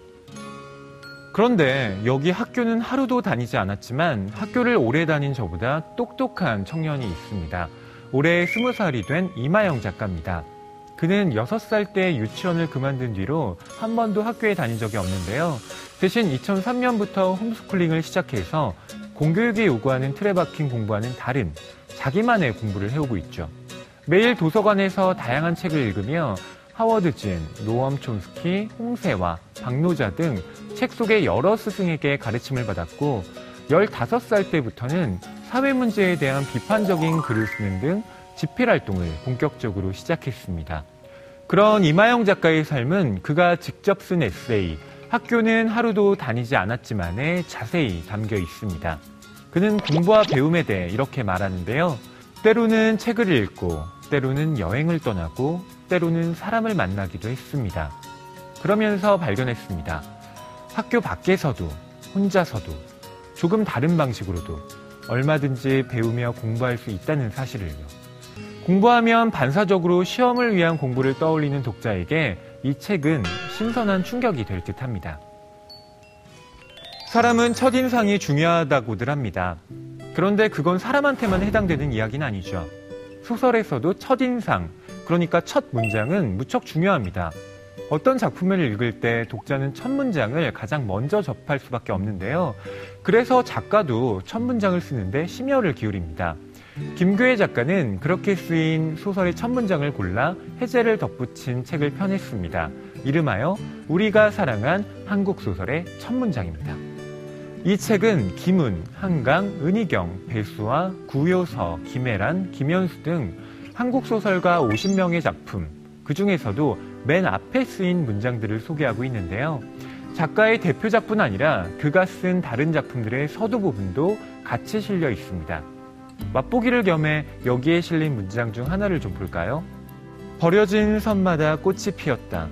그런데 여기 학교는 하루도 다니지 않았지만 학교를 오래 다닌 저보다 똑똑한 청년이 있습니다. 올해 20살이 된 이마영 작가입니다. 그는 6살 때 유치원을 그만둔 뒤로 한 번도 학교에 다닌 적이 없는데요. 대신 2003년부터 홈스쿨링을 시작해서 공교육이 요구하는 틀에 박힌 공부와는 다른 자기만의 공부를 해오고 있죠. 매일 도서관에서 다양한 책을 읽으며 하워드 진, 노엄 촌스키, 홍세와 박노자 등 책 속의 여러 스승에게 가르침을 받았고 15살 때부터는 사회 문제에 대한 비판적인 글을 쓰는 등 집필 활동을 본격적으로 시작했습니다. 그런 이마영 작가의 삶은 그가 직접 쓴 에세이 학교는 하루도 다니지 않았지만에 자세히 담겨 있습니다. 그는 공부와 배움에 대해 이렇게 말하는데요. 때로는 책을 읽고, 때로는 여행을 떠나고, 때로는 사람을 만나기도 했습니다. 그러면서 발견했습니다. 학교 밖에서도, 혼자서도, 조금 다른 방식으로도 얼마든지 배우며 공부할 수 있다는 사실을요. 공부하면 반사적으로 시험을 위한 공부를 떠올리는 독자에게 이 책은 신선한 충격이 될 듯 합니다. 사람은 첫인상이 중요하다고들 합니다. 그런데 그건 사람한테만 해당되는 이야기는 아니죠. 소설에서도 첫인상, 그러니까 첫 문장은 무척 중요합니다. 어떤 작품을 읽을 때 독자는 첫 문장을 가장 먼저 접할 수밖에 없는데요. 그래서 작가도 첫 문장을 쓰는데 심혈을 기울입니다. 김교혜 작가는 그렇게 쓰인 소설의 첫 문장을 골라 해제를 덧붙인 책을 펴냈습니다. 이름하여 우리가 사랑한 한국 소설의 첫 문장입니다. 이 책은 김은, 한강, 은희경, 배수와 구효서, 김혜란, 김현수 등 한국 소설가 50명의 작품, 그 중에서도 맨 앞에 쓰인 문장들을 소개하고 있는데요. 작가의 대표작뿐 아니라 그가 쓴 다른 작품들의 서두 부분도 같이 실려 있습니다. 맛보기를 겸해 여기에 실린 문장 중 하나를 좀 볼까요? 버려진 섬마다 꽃이 피었다.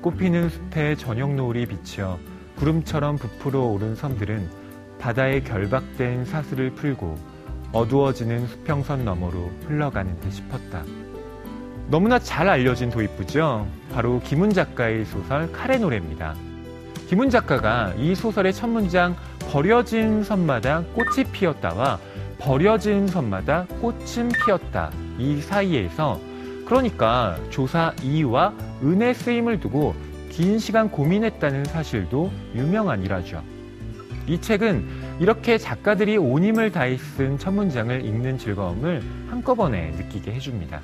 꽃피는 숲에 저녁 노을이 비치어 구름처럼 부풀어 오른 섬들은 바다에 결박된 사슬을 풀고 어두워지는 수평선 너머로 흘러가는 듯 싶었다. 너무나 잘 알려진 도입부죠. 바로 김훈 작가의 소설 칼의 노래입니다. 김훈 작가가 이 소설의 첫 문장 버려진 섬마다 꽃이 피었다와 버려진 섬마다 꽃은 피었다 이 사이에서 그러니까 조사 이와 은의 쓰임을 두고 긴 시간 고민했다는 사실도 유명한 일화죠. 이 책은 이렇게 작가들이 온 힘을 다해 쓴 첫 문장을 읽는 즐거움을 한꺼번에 느끼게 해줍니다.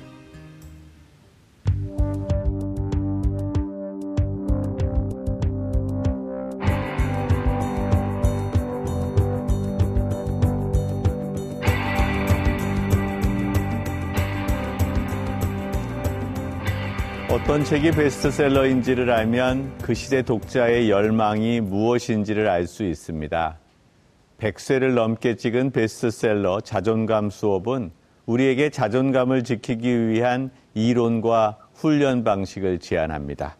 어떤 책이 베스트셀러인지를 알면 그 시대 독자의 열망이 무엇인지를 알 수 있습니다. 100쇄를 넘게 찍은 베스트셀러 자존감 수업은 우리에게 자존감을 지키기 위한 이론과 훈련 방식을 제안합니다.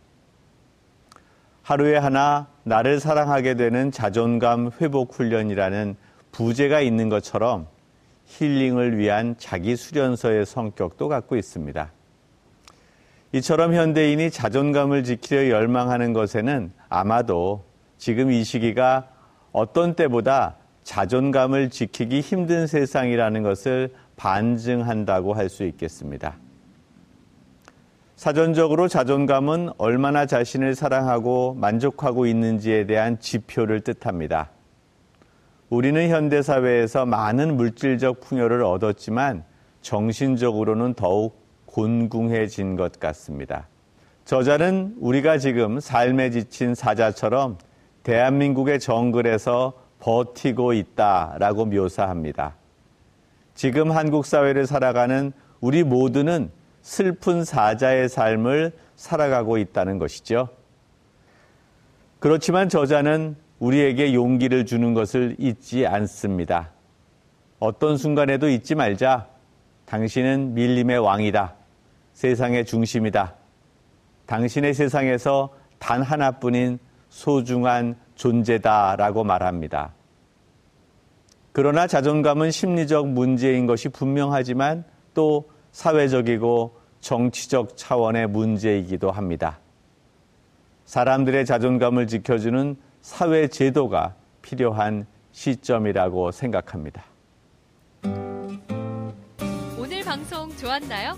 하루에 하나 나를 사랑하게 되는 자존감 회복 훈련이라는 부제가 있는 것처럼 힐링을 위한 자기 수련서의 성격도 갖고 있습니다. 이처럼 현대인이 자존감을 지키려 열망하는 것에는 아마도 지금 이 시기가 어떤 때보다 자존감을 지키기 힘든 세상이라는 것을 반증한다고 할 수 있겠습니다. 사전적으로 자존감은 얼마나 자신을 사랑하고 만족하고 있는지에 대한 지표를 뜻합니다. 우리는 현대사회에서 많은 물질적 풍요를 얻었지만 정신적으로는 더욱 곤궁해진 것 같습니다. 저자는 우리가 지금 삶에 지친 사자처럼 대한민국의 정글에서 버티고 있다라고 묘사합니다. 지금 한국 사회를 살아가는 우리 모두는 슬픈 사자의 삶을 살아가고 있다는 것이죠. 그렇지만 저자는 우리에게 용기를 주는 것을 잊지 않습니다. 어떤 순간에도 잊지 말자. 당신은 밀림의 왕이다. 세상의 중심이다. 당신의 세상에서 단 하나뿐인 소중한 존재다라고 말합니다. 그러나 자존감은 심리적 문제인 것이 분명하지만 또 사회적이고 정치적 차원의 문제이기도 합니다. 사람들의 자존감을 지켜주는 사회 제도가 필요한 시점이라고 생각합니다. 오늘 방송 좋았나요?